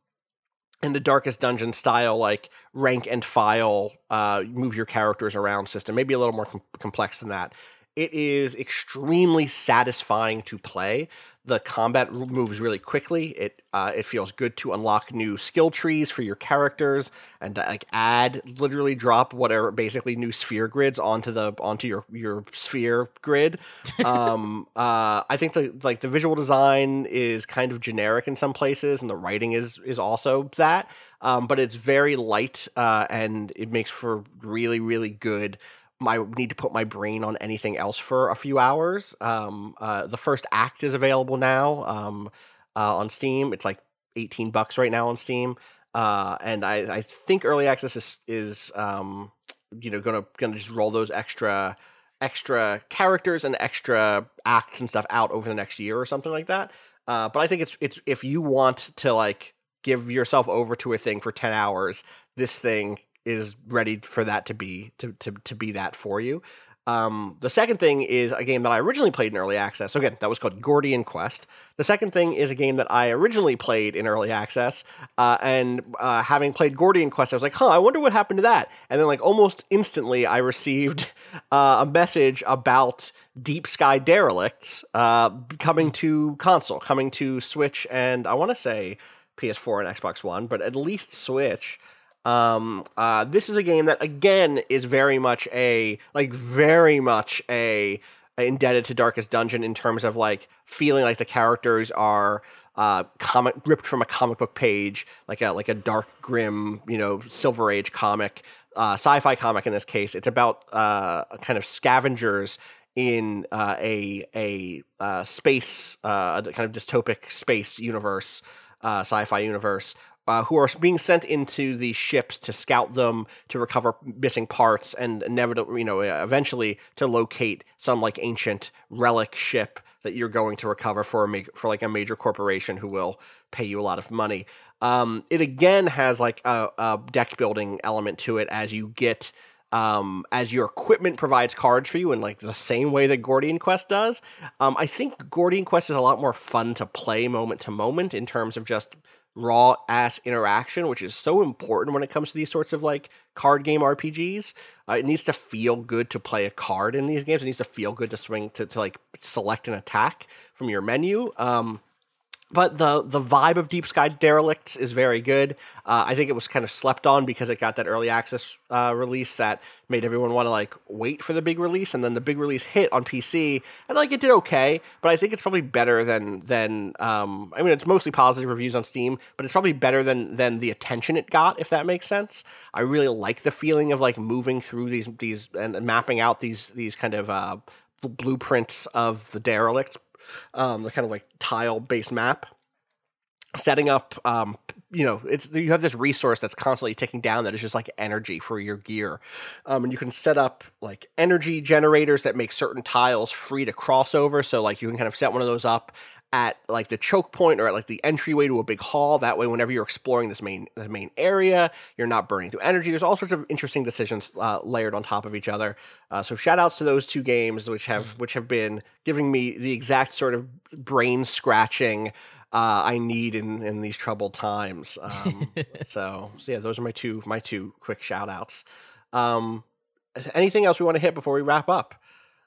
and the Darkest Dungeon style, like rank and file, uh, move your characters around system. Maybe a little more com- complex than that. It is extremely satisfying to play. The combat moves really quickly. It uh, it feels good to unlock new skill trees for your characters and to, like add, literally drop whatever basically new sphere grids onto the onto your your sphere grid. Um, uh, I think the like the visual design is kind of generic in some places, and the writing is is also that. Um, but it's very light, uh, and it makes for really really good I need to put my brain on anything else for a few hours. Um, uh, the first act is available now um, uh, on Steam. It's like 18 bucks right now on Steam. Uh, and I, I think early access is, is um, you know, gonna gonna just roll those extra extra characters and extra acts and stuff out over the next year or something like that. Uh, but I think it's it's if you want to like give yourself over to a thing for 10 hours, this thing is ready for that to be to to, to be that for you. Um, the second thing is a game that I originally played in early access. Again, that was called Gordian Quest. The second thing is a game that I originally played in early access, uh, and uh, having played Gordian Quest, I was like, "Huh, I wonder what happened to that." And then, like almost instantly, I received uh, a message about Deep Sky Derelicts uh, coming to console, coming to Switch, and I want to say PS4 and Xbox One, but at least Switch. Um, uh, this is a game that again is very much a like very much a indebted to Darkest Dungeon in terms of like feeling like the characters are uh comic ripped from a comic book page, like a like a dark grim, you know, silver age comic, uh sci-fi comic in this case. It's about uh kind of scavengers in uh, a a uh, space uh, a kind of dystopic space universe, uh, sci-fi universe, uh, who are being sent into these ships to scout them, to recover missing parts, and inevitably, you know, eventually to locate some like ancient relic ship that you're going to recover for a ma- for like a major corporation who will pay you a lot of money. Um, it again has like a, a deck building element to it as you get um, as your equipment provides cards for you in like the same way that Gordian Quest does. Um, I think Gordian Quest is a lot more fun to play moment to moment in terms of just raw ass interaction, which is so important when it comes to these sorts of like card game RPGs. Uh, it needs to feel good to play a card in these games. It needs to feel good to swing to, to like select an attack from your menu. Um, but the the vibe of Deep Sky Derelicts is very good. Uh, I think it was kind of slept on because it got that early access uh, release that made everyone want to like wait for the big release, and then the big release hit on PC, and like it did okay. But I think it's probably better than than um, I mean, it's mostly positive reviews on Steam, but it's probably better than than the attention it got, if that makes sense. I really like the feeling of like moving through these these and, mapping out these these kind of uh, blueprints of the derelict um, the kind of like tile based map setting up um, you know it's you have this resource that's constantly ticking down that is just like energy for your gear. Um, and you can set up like energy generators that make certain tiles free to cross over. So like you can kind of set one of those up at like the choke point or at like the entryway to a big hall. That way, whenever you're exploring this main the main area, you're not burning through energy. There's all sorts of interesting decisions uh, layered on top of each other. Uh, so shout outs to those two games, which have which have been giving me the exact sort of brain scratching uh, I need in in these troubled times. Um, so, so yeah, those are my two my two quick shout outs. Um, anything else we want to hit before we wrap up?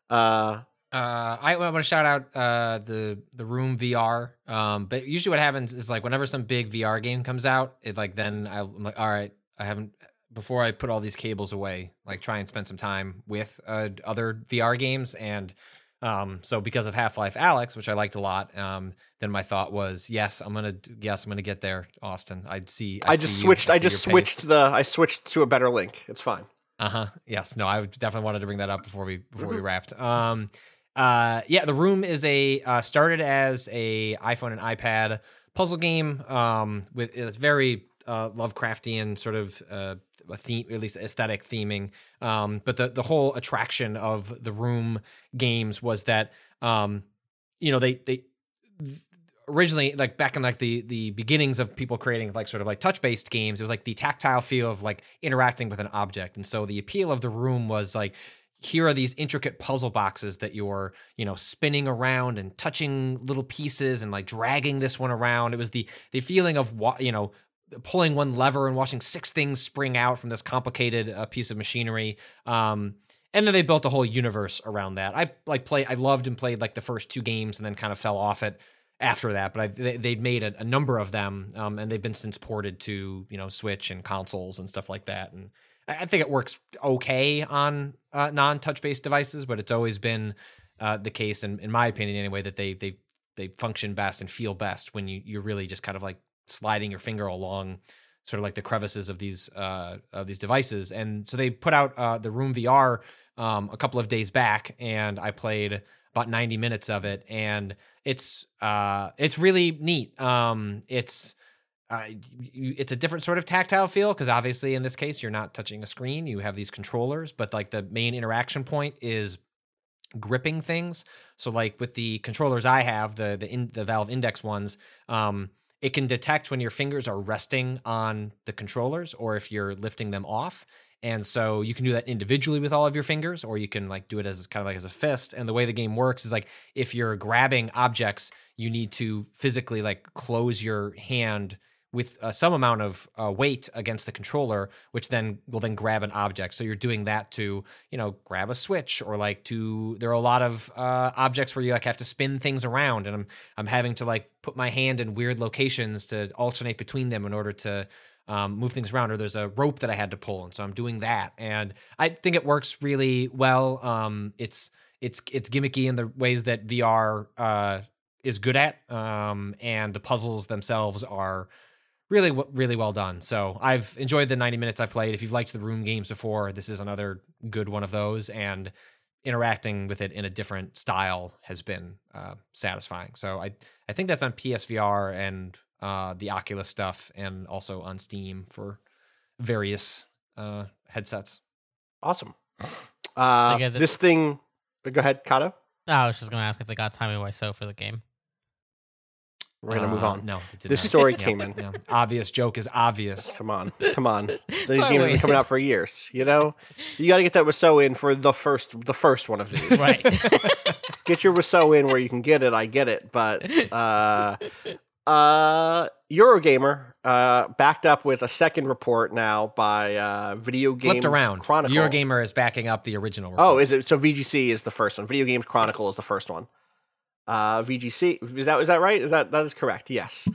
Uh, Uh, I want to shout out uh, the the Room VR. Um, but usually what happens is like whenever some big VR game comes out, it like then I'm like, all right, I haven't before I put all these cables away, like try and spend some time with uh, other VR games. And um, so because of Half Life Alyx, which I liked a lot, um, then my thought was, yes, I'm gonna yes, I'm gonna get there, Austin. I'd see. I, just see you. switched. I, see just switched pace. the. I switched to a better link. It's fine. Uh huh. Yes. No. I definitely wanted to bring that up before we before Mm-hmm. we wrapped. Um. Uh. Yeah. The room is a uh, started as a iPhone and iPad puzzle game. Um. With it's very uh, Lovecraftian sort of uh a theme, at least aesthetic theming. Um. But the the whole attraction of the room games was that um, you know they they originally like back in like the the beginnings of people creating like sort of like touch based games it was like the tactile feel of like interacting with an object and so the appeal of the room was like here are these intricate puzzle boxes that you're you know spinning around and touching little pieces and like dragging this one around it was the the feeling of wa- you know pulling one lever and watching six things spring out from this complicated uh, piece of machinery um and then they built a whole universe around that. I like play. I loved and played like the first two games, and then kind of fell off it after that. But I, they, they'd made a, a number of them, um, and they've been since ported to you know Switch and consoles and stuff like that. And I think it works okay on uh, non-touch based devices, but it's always been uh, the case, in, in my opinion, anyway, that they they they function best and feel best when you you're really just kind of like sliding your finger along sort of like the crevices of these uh, of these devices. And so they put out uh, the Room VR um, a couple of days back, and I played about 90 minutes of it, and it's uh, it's really neat. Um, it's uh, it's a different sort of tactile feel because obviously in this case you're not touching a screen; you have these controllers, but like the main interaction point is gripping things. So like with the controllers I have, the the in, the Valve Index ones, um, it can detect when your fingers are resting on the controllers or if you're lifting them off. And so you can do that individually with all of your fingers, or you can like do it as kind of like as a fist. And the way the game works is like if you're grabbing objects, you need to physically like close your hand with uh, some amount of uh, weight against the controller, which then will then grab an object. So you're doing that to, you know, grab a switch or like to. There are a lot of uh, objects where you like have to spin things around, and I'm I'm having to like put my hand in weird locations to alternate between them in order to um, move things around. Or there's a rope that I had to pull, and so I'm doing that, and I think it works really well. Um, it's it's it's gimmicky in the ways that VR uh, is good at, um, and the puzzles themselves are really really well done. So I've enjoyed the 90 minutes I've played. If you've liked the room games before, this is another good one of those and interacting with it in a different style has been uh, satisfying. So I I think that's on PSVR and uh, the Oculus stuff and also on Steam for various uh, headsets. Awesome. Uh, this thing. Go ahead, Cado. I was just gonna ask if they got Tommy Wiseau for the game. We're gonna move Uh, on. No, it did This not. story Yeah, came in. yeah. Obvious joke is obvious. Come on, come on. These why games have been coming out for years. You know, you got to get that Rousseau in for the first, the first one of these. Right. get your Rousseau in where you can get it. I get it, but uh, uh, Eurogamer uh, backed up with a second report now by uh, Video Games Flipped around. Chronicle. Eurogamer is backing up the original. Report. Oh, is it? So VGC is the first one. Video Games Chronicle Yes. is the first one. Uh, VGC. Is that is that right? Is that that is correct? Yes.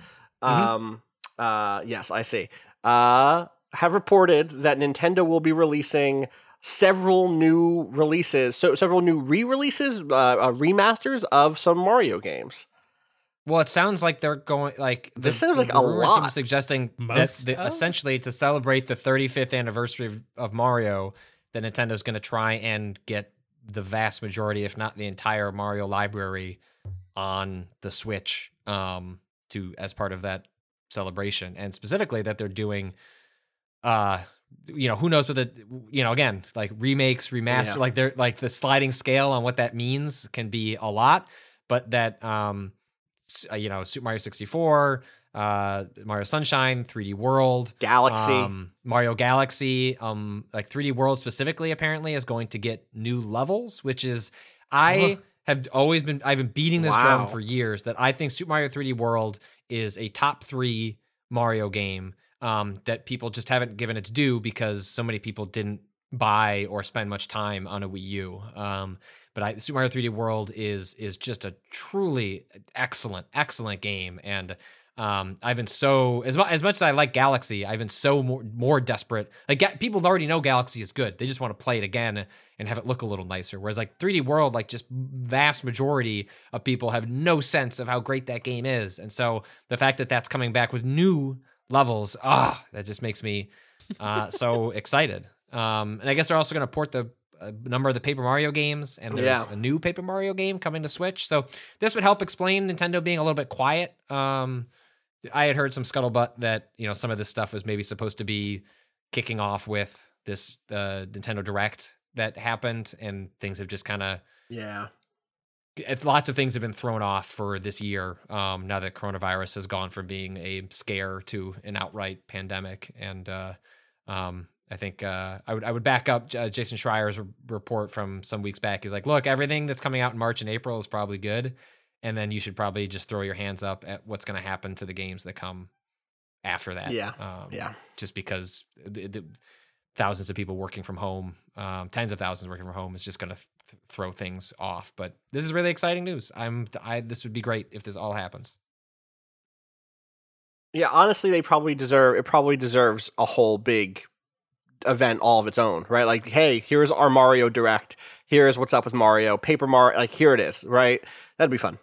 Um. Uh. Yes, I see. Uh. Have reported that Nintendo will be releasing several new releases, so several new re-releases, uh, uh, remasters of some Mario games. Well, it sounds like they're going like This the- sounds the like a rumors seem lot. suggesting Most that, that essentially to celebrate the 35th anniversary of, of Mario, that Nintendo's going to try and get the vast majority, if not the entire Mario library, on the Switch um, to as part of that celebration, and specifically that they're doing, uh, you know, who knows what the you know again like remakes, remaster, Yeah. like they're like the sliding scale on what that means can be a lot, but that um uh, you know, Super Mario 64, uh, Mario Sunshine, 3D World, Galaxy. um, Mario Galaxy, um, like 3D World specifically, apparently is going to get new levels, which is I have always been I've been beating this Wow. drum for years that I think Super Mario 3D World is a top three Mario game um, that people just haven't given its due because so many people didn't buy or spend much time on a Wii U. Um, but I, Super Mario 3D World is is just a truly excellent, excellent game, and um, I've been so as, mu- as much as I like Galaxy, I've been so more, more desperate. Like ga- people already know Galaxy is good; they just want to play it again and have it look a little nicer. Whereas like 3D World, like just vast majority of people have no sense of how great that game is, and so the fact that that's coming back with new levels, ah, that just makes me uh, so excited. Um, and I guess they're also going to port the a number of the Paper Mario games, and there's Yeah. a new Paper Mario game coming to Switch. So this would help explain Nintendo being a little bit quiet. Um, I had heard some scuttlebutt that you know some of this stuff was maybe supposed to be kicking off with this uh, Nintendo Direct that happened, and things have just kind of yeah. lots of things have been thrown off for this year um, now that coronavirus has gone from being a scare to an outright pandemic and uh, um, I think uh, I would I would back up uh, Jason Schreier's report from some weeks back. He's like, look, everything that's coming out in March and April is probably good, and then you should probably just throw your hands up at what's going to happen to the games that come after that. Yeah. um, Yeah. just because the, the thousands of people working from home, um, tens of thousands working from home is just going to th- throw things off. But this is really exciting news. I'm I this would be great if this all happens. Yeah, honestly, they probably deserve it. Probably deserves a whole big event all of its own, right? Like, hey, here's our Mario Direct. Here's what's up with Mario. Paper Mario, like here it is, right? That'd be fun.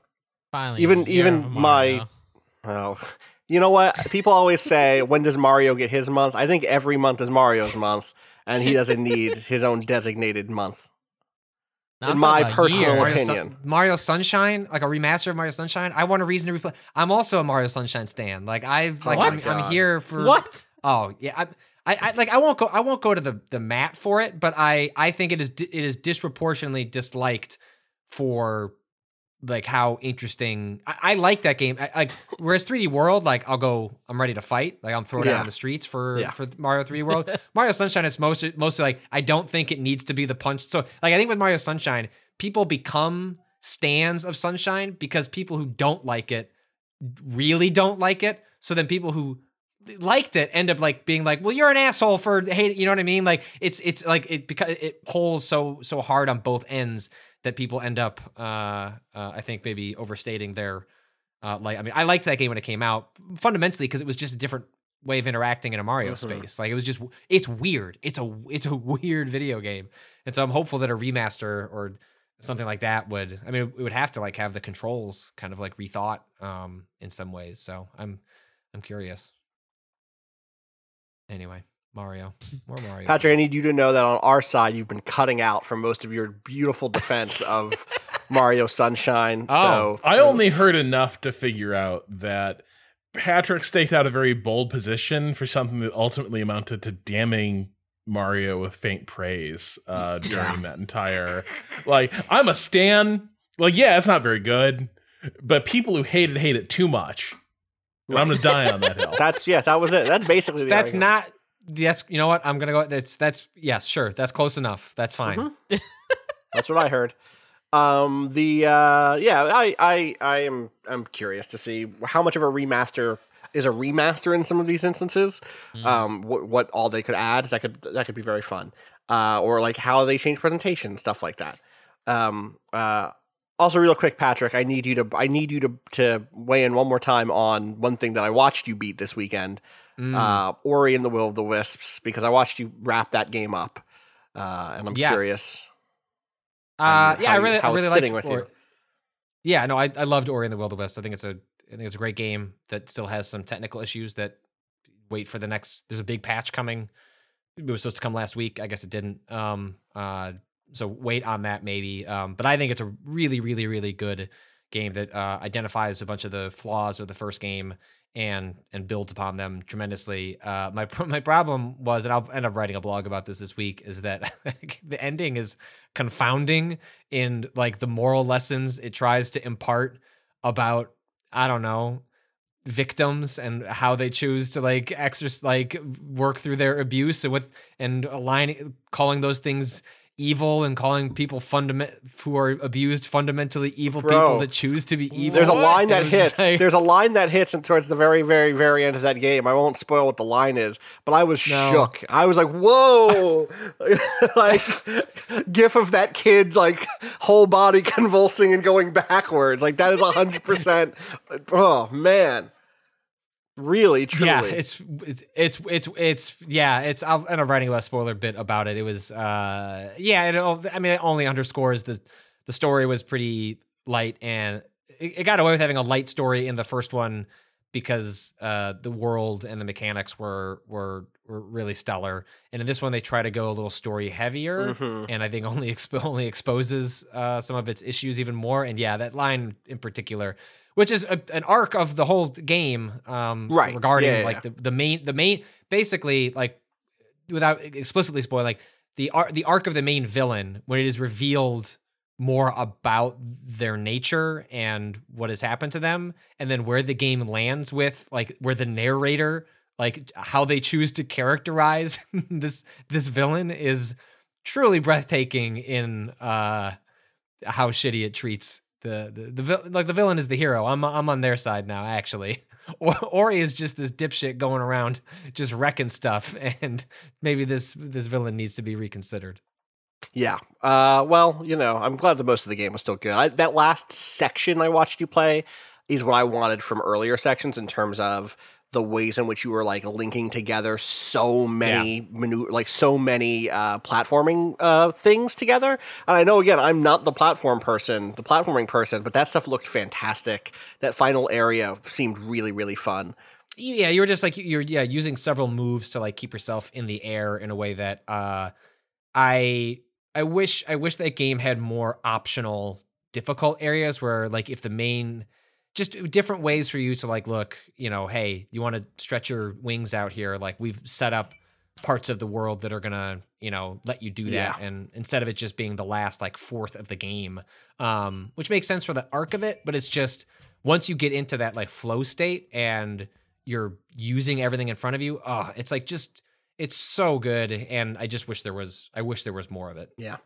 Finally, Even- even my- Oh, you know what? People always say, when does Mario get his month? I think every month is Mario's month, and he doesn't need his own designated month. Now in my personal year. Mario, opinion. Sun- Mario Sunshine, like a remaster of Mario Sunshine. I want a reason to replay. I'm also a Mario Sunshine stan. Like I've like What? I'm, I'm here for What? Oh yeah, I, I, I like I won't go I won't go to the the mat for it, but I I think it is di- it is disproportionately disliked for like how interesting I, I like that game. I, like whereas 3D World, like I'll go, I'm ready to fight. Like I'm throwing it out Yeah. on the streets for Yeah. for Mario 3D World. Mario Sunshine is mostly mostly like I don't think it needs to be the punch. So like I think with Mario Sunshine, people become stands of Sunshine because people who don't like it really don't like it. So then people who liked it end up like being like, well, you're an asshole for hate. You know what I mean? Like it's it's like it because it pulls so so hard on both ends that people end up, uh, uh I think maybe overstating their, uh, like I mean, I liked that game when it came out fundamentally because it was just a different way of interacting in a Mario Mhm. space. Like it was just it's weird. It's a it's a weird video game, and so I'm hopeful that a remaster or something like that would i mean it would have to like have the controls kind of like rethought um in some ways so i'm i'm curious anyway mario more mario Patrick, I need you to know that on our side, you've been cutting out for most of your beautiful defense of Mario Sunshine. Oh, so I only heard enough to figure out that Patrick staked out a very bold position for something that ultimately amounted to damning Mario with faint praise uh, during that entire. Like, I'm a stan. Like, yeah, it's not very good, but people who hate it hate it too much. And I'm gonna die on that hill. that's yeah, that was it. That's basically the that's argument. not that's you know what i'm gonna go that's that's yes sure that's close enough that's fine Mhm. That's what I heard. Um, the uh, yeah, I, I, I am, I'm curious to see how much of a remaster is a remaster in some of these instances. Um, what, what all they could add that could that could be very fun. Uh, or like how they change presentation stuff like that. Um, uh, Also, real quick, Patrick, I need you to I need you to to weigh in one more time on one thing that I watched you beat this weekend, Mm. uh, Ori and the Will of the Wisps, because I watched you wrap that game up, uh, and I'm Yes. curious. Uh, yeah, I really, I really liked with you. Yeah, no, I, I loved Ori and the Will of the Wisps. I think it's a, I think it's a great game that still has some technical issues that wait for the next. There's a big patch coming. It was supposed to come last week. I guess it didn't. Um, uh, so wait on that maybe. Um, but I think it's a really, really, really good game that uh, identifies a bunch of the flaws of the first game and and builds upon them tremendously. Uh, my my problem was, and I'll end up writing a blog about this this week, is that the ending is confounding in like the moral lessons it tries to impart about I don't know victims and how they choose to like exercise like work through their abuse and with and aligning calling those things evil and calling people fundament who are abused fundamentally evil Bro. people that choose to be evil. There's a line that And it was just hits. like- There's a line that hits and towards the very, very, very end of that game. I won't spoil what the line is, but I was No. shook. I was like, "Whoa!" like, gif of that kid like whole body convulsing and going backwards. Like that is hundred percent. Oh man, really, truly. Yeah, it's it's it's it's it's yeah, it's I'll end up writing a spoiler bit about it. It was uh yeah, it I mean it only underscores the the story was pretty light and it, it got away with having a light story in the first one because uh the world and the mechanics were were were really stellar. And in this one they try to go a little story heavier Mhm. and I think only expo- only exposes uh, some of its issues even more. And yeah, that line in particular, which is a, an arc of the whole game, um, Right. Regarding Yeah, yeah, like the, the main the main basically like without explicitly spoiling like the ar- the arc of the main villain when it is revealed more about their nature and what has happened to them and then where the game lands with like where the narrator like how they choose to characterize this this villain is truly breathtaking in uh how shitty it treats the the, the like the villain is the hero. I'm I'm on their side now actually. Or, Ori is just this dipshit going around just wrecking stuff and maybe this this villain needs to be reconsidered. Yeah. Uh, well, you know, I'm glad that most of the game was still good. I, that last section I watched you play is what I wanted from earlier sections in terms of the ways in which you were like linking together so many manu- like so many uh, platforming uh, things together. And I know again, I'm not the platform person, the platforming person, but that stuff looked fantastic. That final area seemed really, really fun. yeah, you were just like you're yeah using several moves to like keep yourself in the air in a way that uh I I wish I wish that game had more optional difficult areas where like if the main just different ways for you to like look, you know, hey, you want to stretch your wings out here like we've set up parts of the world that are going to, you know, let you do that Yeah. and instead of it just being the last like fourth of the game. Um which makes sense for the arc of it, but it's just once you get into that like flow state and you're using everything in front of you, oh, it's like just it's so good and I just wish there was I wish there was more of it. Yeah.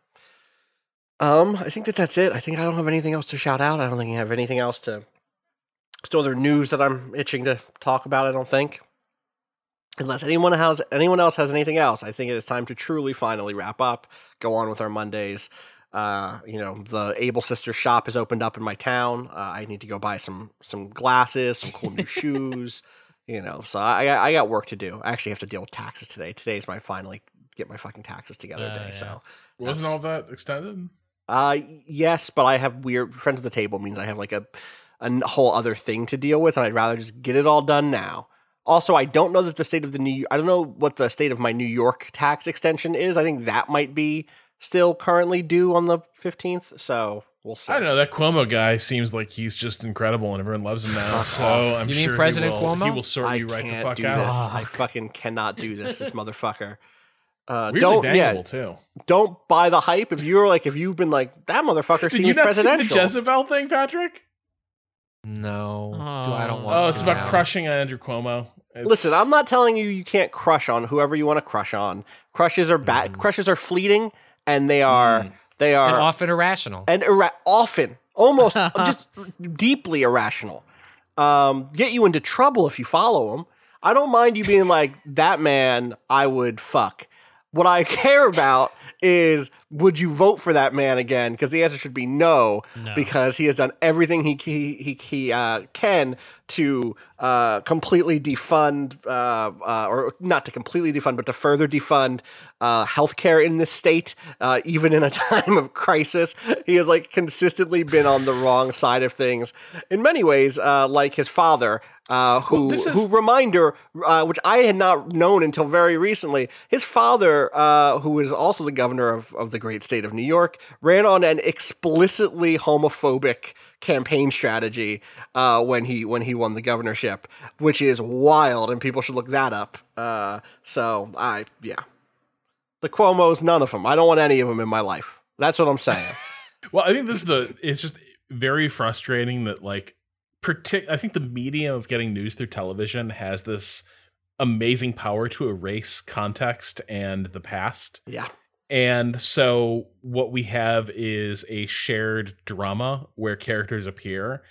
Um, I think that that's it. I think I don't have anything else to shout out. I don't think I have anything else to. Still, other news that I'm itching to talk about. I don't think, unless anyone has anyone else has anything else. I think it is time to truly finally wrap up. Go on with our Mondays. Uh, you know, the Able Sisters shop has opened up in my town. Uh, I need to go buy some some glasses, some cool new shoes. You know, so I I I got work to do. I actually have to deal with taxes today. Today's my finally get my fucking taxes together Uh, day. yeah. So Wasn't all that extended? uh, yes, but I have weird friends at the table means I have like a, a n- whole other thing to deal with, and I'd rather just get it all done now. Also, I don't know that the state of the New I don't know what the state of my New York tax extension is. I think that might be still currently due on the fifteenth. So we'll see. I don't know. That Cuomo guy seems like he's just incredible, and everyone loves him now. So I'm You mean sure President he will, Cuomo? He will sort I you right the can't fuck do out. this. I fucking cannot do this. This motherfucker. Uh, Weirdly don't yeah, too. don't buy the hype. If you're like, if you've been like that motherfucker Did seems you not see the presidential. Jezebel thing, Patrick? No. Do I don't Oh. want Oh, it's to about now. crushing on Andrew Cuomo. It's- Listen, I'm not telling you you can't crush on whoever you want to crush on. Crushes are bad. Crushes are fleeting, and they are they are and often irrational. and ira- often almost just deeply irrational. Um, get you into trouble if you follow them. I don't mind you being like that man. I would fuck. What I care about is would you vote for that man again? Because the answer should be no, No. because he has done everything he he he, he uh, can to uh, completely defund, uh, uh, or not to completely defund, but to further defund uh, healthcare in this state, uh, even in a time of crisis. He has like consistently been on the wrong side of things in many ways, uh, like his father. Uh, who, Well, is- who reminder, uh, which I had not known until very recently, his father, uh, who is also the governor of, of the great state of New York, ran on an explicitly homophobic campaign strategy uh, when he when he won the governorship, which is wild, and people should look that up. Uh, so I yeah, the Cuomo's none of them. I don't want any of them in my life. That's what I'm saying. Well, I think this is the. It's just very frustrating that like, partic- I think the medium of getting news through television has this amazing power to erase context and the past. yeah. And so what we have is a shared drama where characters appear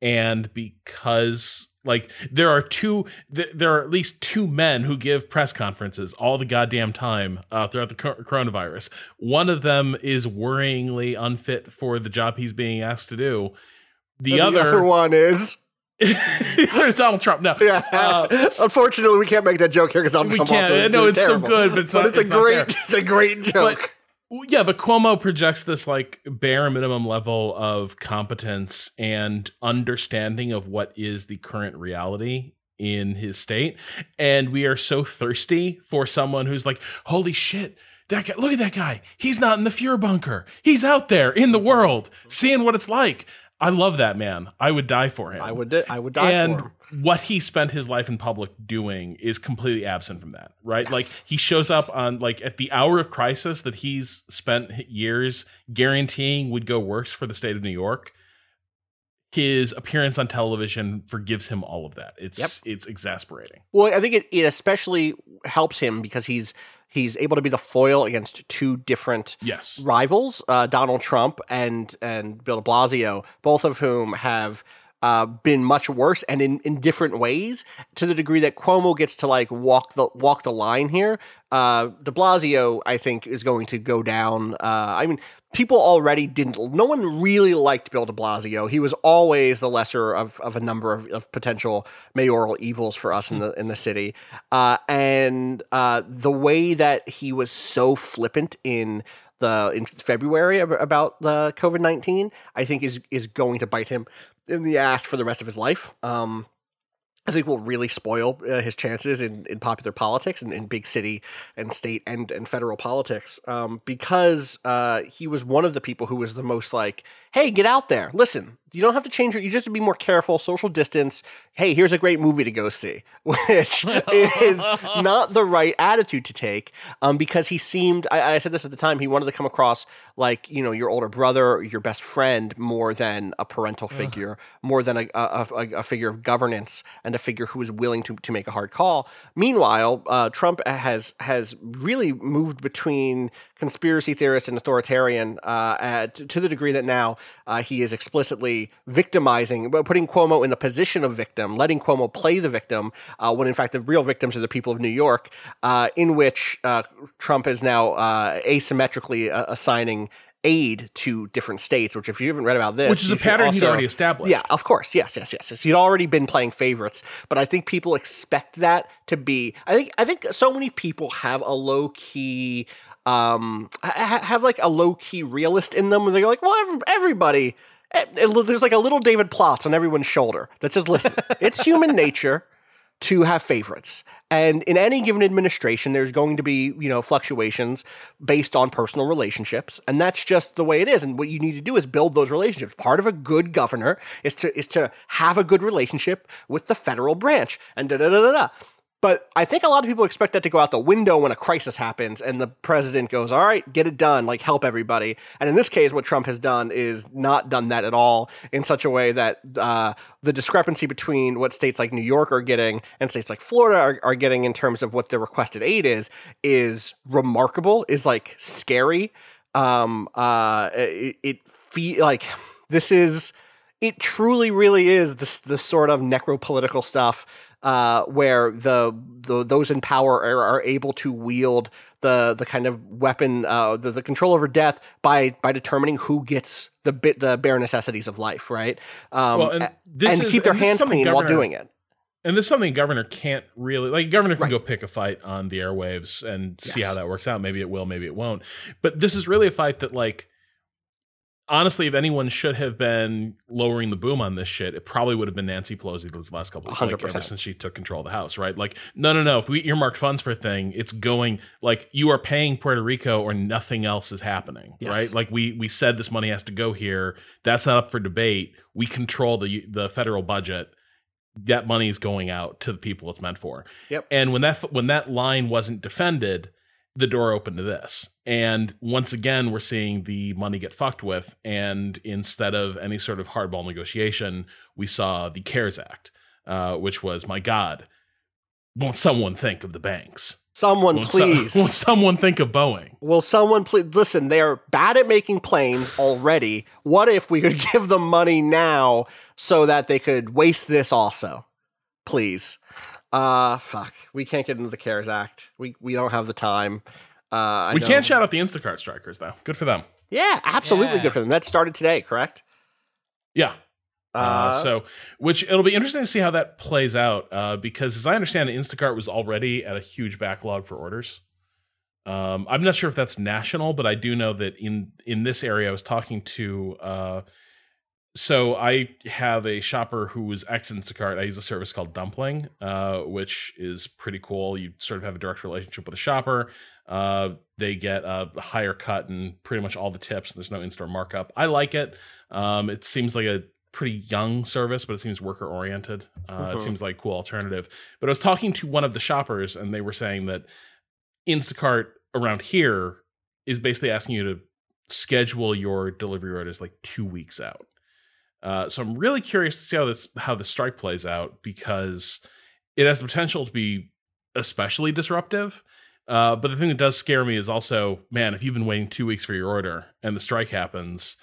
and because like there are two th- there are at least two men who give press conferences all the goddamn time uh, throughout the co- coronavirus. One of them is worryingly unfit for the job he's being asked to do. The, And other, one is there's Donald Trump. No, yeah. Uh, Unfortunately, we can't make that joke here because I'm we can't. I know it's so good, but it's but not- it's a it's not great it's a great joke. But yeah, but Cuomo projects this like bare minimum level of competence and understanding of what is the current reality in his state. And we are so thirsty for someone who's like, holy shit. That guy, look at that guy. He's not in the Fuhrer bunker. He's out there in the world, seeing what it's like. I love that man. I would die for him I would di- I would die and for him. And what he spent his life in public doing is completely absent from that right Yes. like he shows up on like at the hour of crisis that he's spent years guaranteeing would go worse for the state of new york his appearance on television forgives him all of that it's Yep. it's exasperating Well, I think it, it especially helps him because he's he's able to be the foil against two different yes. rivals, uh, Donald Trump and and Bill De Blasio, both of whom have uh, been much worse and in, in different ways. To the degree that Cuomo gets to like walk the walk the line here, uh, De Blasio I think is going to go down. Uh, I mean, people already didn't. No one really liked Bill De Blasio. He was always the lesser of, of a number of, of potential mayoral evils for us in the in the city. Uh, and uh, the way that he was so flippant in the in February about the COVID nineteen, I think is is going to bite him in the ass for the rest of his life. Um, I think will really spoil uh, his chances in, in popular politics and in big city and state and, and federal politics um, because uh, he was one of the people who was the most like, hey, get out there. Listen, you don't have to change your, you just have to be more careful, social distance. Hey, here's a great movie to go see, which is not the right attitude to take um, because he seemed, I, I said this at the time, he wanted to come across like, you know, your older brother, your best friend more than a parental figure, more than a, a, a, a figure of governance and a figure who is willing to, to make a hard call. Meanwhile, uh, Trump has has really moved between conspiracy theorist and authoritarian uh, at, to the degree that now uh, he is explicitly victimizing, but putting Cuomo in the position of victim, letting Cuomo play the victim uh, when in fact the real victims are the people of New York, uh, in which uh, Trump is now uh, asymmetrically uh, assigning aid to different states, which if you haven't read about this, Which is a pattern he'd also- already established. Yeah, of course. Yes, yes, yes. yes. He'd already been playing favorites, but I think people expect that to be. I think. I think so many people have a low key, um, ha- ha- have like a low key realist in them, where they're like, well, everybody. Eh, There's like a little David Plotz on everyone's shoulder that says, "Listen, it's human nature to have favorites. And in any given administration, there's going to be, you know, fluctuations based on personal relationships. And that's just the way it is. And what you need to do is build those relationships. Part of a good governor is to is to have a good relationship with the federal branch. And da da da da da. But I think a lot of people expect that to go out the window when a crisis happens and the president goes, all right, get it done, like help everybody. And in this case, what Trump has done is not done that at all in such a way that uh, the discrepancy between what states like New York are getting and states like Florida are, are getting in terms of what the requested aid is, is remarkable, is like scary. Um, uh, it, it like this is, it truly really is this, this sort of necropolitical stuff uh, where the, the those in power are, are able to wield the the kind of weapon, uh, the, the control over death by by determining who gets the bit the bare necessities of life, right? Um, Well, and this and is- keep their and hands clean while Governor- doing it. And this is something governor can't really like. Governor can Right. go pick a fight on the airwaves and see how that works out. Maybe it will, maybe it won't. But this is really a fight that, like, honestly, if anyone should have been lowering the boom on this shit, it probably would have been Nancy Pelosi these last couple of like, ever 100%. since she took control of the House, right? Like, no, no, no. If we earmarked funds for a thing, it's going like you are paying Puerto Rico or nothing else is happening, Yes. right? Like we we said this money has to go here. That's not up for debate. We control the the federal budget that money is going out to the people it's meant for. Yep. And when that when that line wasn't defended, the door open to this. And once again, we're seeing the money get fucked with. And instead of any sort of hardball negotiation, we saw the CARES Act, uh, which was, my God, won't someone think of the banks? Someone Won't, so- please. won't someone think of Boeing? Will someone please listen? They're bad at making planes already. What if we could give them money now so that they could waste this also? Please. Uh fuck. We can't get into the CARES Act. We we don't have the time. Uh I we know- can't shout out the Instacart strikers, though. Good for them. Yeah, absolutely Yeah. good for them. That started today, correct? Yeah. Uh, Uh, so, which it'll be interesting to see how that plays out, uh, because as I understand it, Instacart was already at a huge backlog for orders. Um, I'm not sure if that's national, but I do know that in in this area, I was talking to. So I have a shopper who was ex Instacart. I use a service called Dumpling, uh, which is pretty cool. You sort of have a direct relationship with a shopper. Uh, they get a higher cut and pretty much all the tips. There's no in-store markup. I like it. Um, it seems like a pretty young service, but it seems worker oriented. Uh, It Mhm. seems like a cool alternative. But I was talking to one of the shoppers, and they were saying that Instacart around here is basically asking you to schedule your delivery orders like two weeks out. Uh, so I'm really curious to see how this how the strike plays out because it has the potential to be especially disruptive. Uh, but the thing that does scare me is also, man, if you've been waiting two weeks for your order and the strike happens,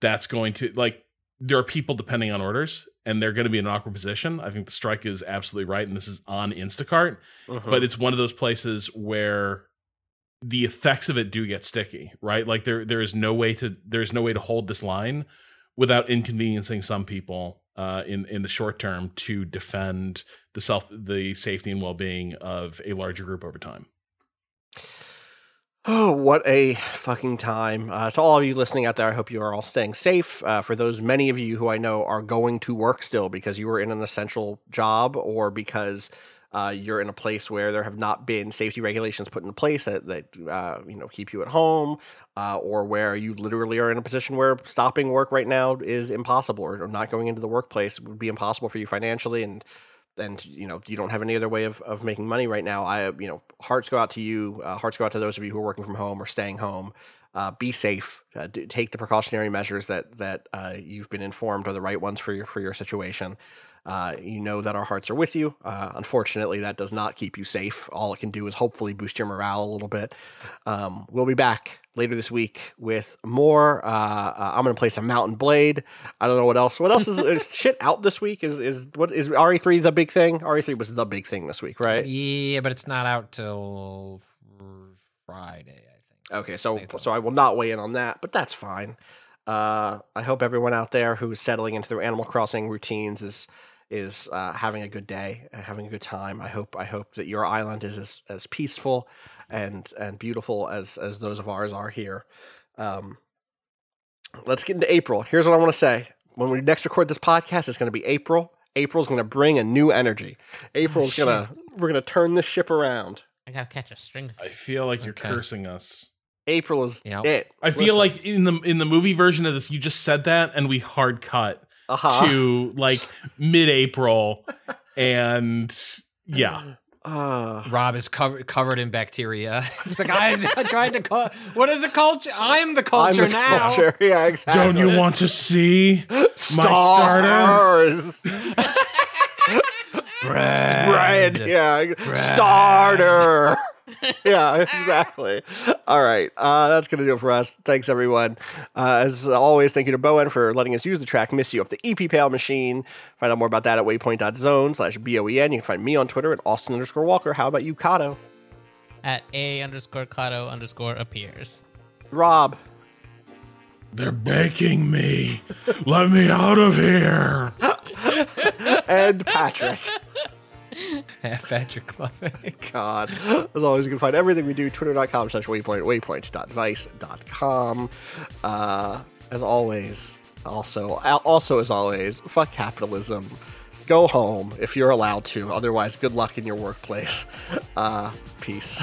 that's going to like there are people depending on orders and they're going to be in an awkward position. I think the strike is absolutely right, and this is on Instacart, mhm. but it's one of those places where the effects of it do get sticky, right? Like there there is no way to there's no way to hold this line without inconveniencing some people uh, in in the short term to defend the self the safety and well being of a larger group over time. Oh, what a fucking time. Uh, to all of you listening out there, I hope you are all staying safe. Uh, for those many of you who I know are going to work still because you are in an essential job or because uh, you're in a place where there have not been safety regulations put into place that, that uh, you know keep you at home, uh, or where you literally are in a position where stopping work right now is impossible, or, not going into the workplace would be impossible for you financially, and and you know you don't have any other way of, of making money right now. I you know hearts go out to you uh, hearts go out to those of you who are working from home or staying home uh, be safe uh, do, take the precautionary measures that that uh, you've been informed are the right ones for your for your situation uh, you know that our hearts are with you. Uh, unfortunately, that does not keep you safe. All it can do is hopefully boost your morale a little bit. Um, we'll be back later this week with more. Uh, uh, I'm going to play some Mount and Blade. I don't know what else. What else is, is shit out this week? Is is what is RE3 the big thing? RE3 was the big thing this week, right? Yeah, but it's not out till Friday. Okay, so think so I will not weigh in on that, but that's fine. Uh, I hope everyone out there who's settling into their Animal Crossing routines is is uh, having a good day, and having a good time. I hope I hope that your island is as, as peaceful and and beautiful as as those of ours are here. Um, let's get into April. Here's what I want to say: when we next record this podcast, it's going to be April. April's going to bring a new energy. April's shit. gonna we're gonna turn this ship around. I gotta catch a string. I feel like you're Okay. cursing us. April is Yep. it. I feel Listen. like in the in the movie version of this, you just said that, and we hard cut uh-huh. to like mid April, and yeah, Uh, Rob is covered covered in bacteria. it's like I, I tried to call. What is a culture? I'm the I'm culture the now. culture. Yeah, exactly. don't you want to see my Stars. Bread. Bread. Yeah. Starter. yeah, exactly. All right. Uh, that's going to do it for us. Thanks, everyone. Uh, as always, thank you to Boen for letting us use the track Miss You off the EP Pale Machine. Find out more about that at waypoint.zone slash B-O-E-N. You can find me on Twitter at Austin underscore Walker. How about you, Cado? At A underscore Cado underscore appears. Rob. They're baking me. Let me out of here. and Patrick. Patrick Klepek. God. As always, you can find everything we do, twitter.com slash waypoint, waypoint.vice.com. Uh, as always, also, also as always, fuck capitalism. Go home if you're allowed to. Otherwise, good luck in your workplace. Uh, peace.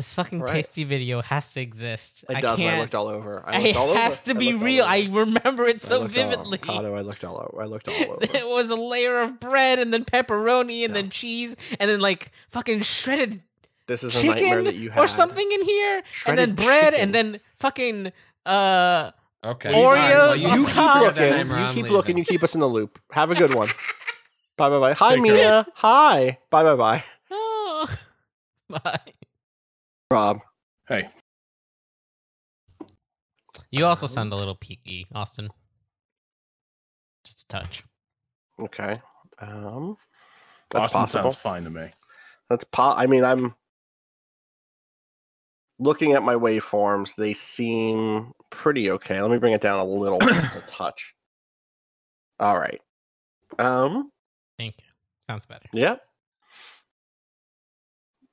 This fucking Right. tasty video has to exist. It I does. can't. I looked all over. I it looked all over. has to I be real. I remember it I so looked all- vividly. Cado, I looked all over. I looked all over. it was a layer of bread and then pepperoni and Yeah. then cheese and then like fucking shredded This is a nightmare chicken that you had. or something in here and then bread chicken. and then fucking uh Okay. Oreos Fine. on You keep keep top. looking. nightmare, You I'm keep looking. You keep us in the loop. Have a good one. bye bye bye. Hi Take care. Mia. Hi. Bye bye bye. oh. Bye. Rob. Hey, You also sound a little peaky, Austin. Just a touch. Okay. Um. That's Austin possible. sounds fine to me. That's po- I mean, I'm looking at my waveforms. They seem pretty okay. Let me bring it down a little, just a touch. All right. Um. Thank you. Sounds better. Yep.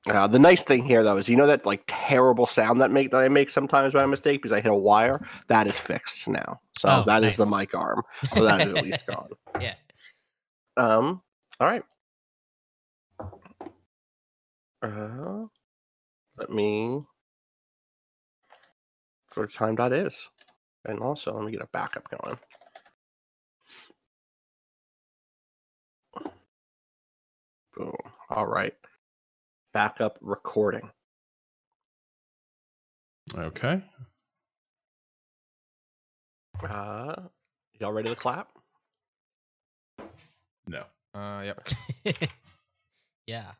Uh, the nice thing here, though, is you know that like terrible sound that make that I make sometimes by mistake because I hit a wire. That is fixed now. So Oh, that is the mic arm. So that is at least gone. Yeah. Um. All right. Uh, let me. For time dot is, and also let me get a backup going. Boom. All right. Backup recording. Okay. Uh, y'all ready to clap? No. Uh, yep. yeah.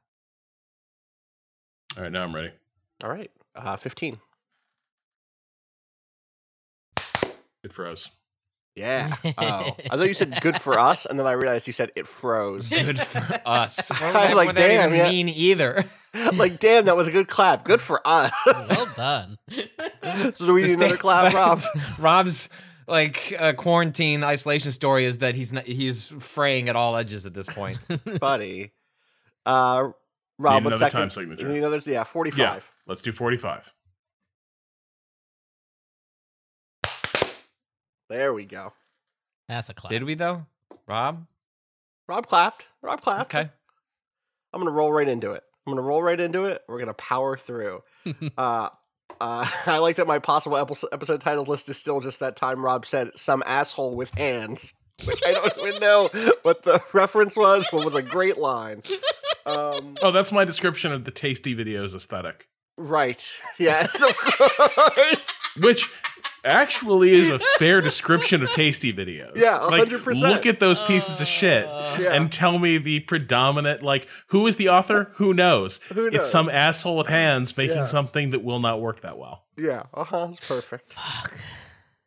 All right, now I'm ready. All right. Uh, fifteen. It froze. Yeah. Oh, I thought you said good for us, and then I realized you said it froze. Good for us. What, I was like, what that damn, even yeah. mean either? like, damn, that was a good clap. Good for us. well done. so do we The need another clap, Rob? Rob's like uh, quarantine isolation story is that he's not, he's fraying at all edges at this point. buddy. Uh, Rob, Need another second? time signature. Need another, yeah, forty-five. Yeah. Let's do 45. There we go. That's a clap. Did we though, Rob? Rob clapped. Rob clapped. Okay. I'm gonna roll right into it. I'm gonna roll right into it. We're gonna power through. uh, uh, I like that my possible episode, episode title list is still just that time Rob said some asshole with hands, which I don't even know what the reference was, but was a great line. Um, Oh, that's my description of the tasty videos aesthetic, right. Yes, of course. which actually is a fair description of tasty videos. Yeah, 100%. look at those pieces of shit Yeah. and tell me the predominant, like, who is the author? Who knows? Who It's some asshole with hands making Yeah. something that will not work that well. Yeah, uh huh. It's perfect.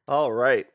All right.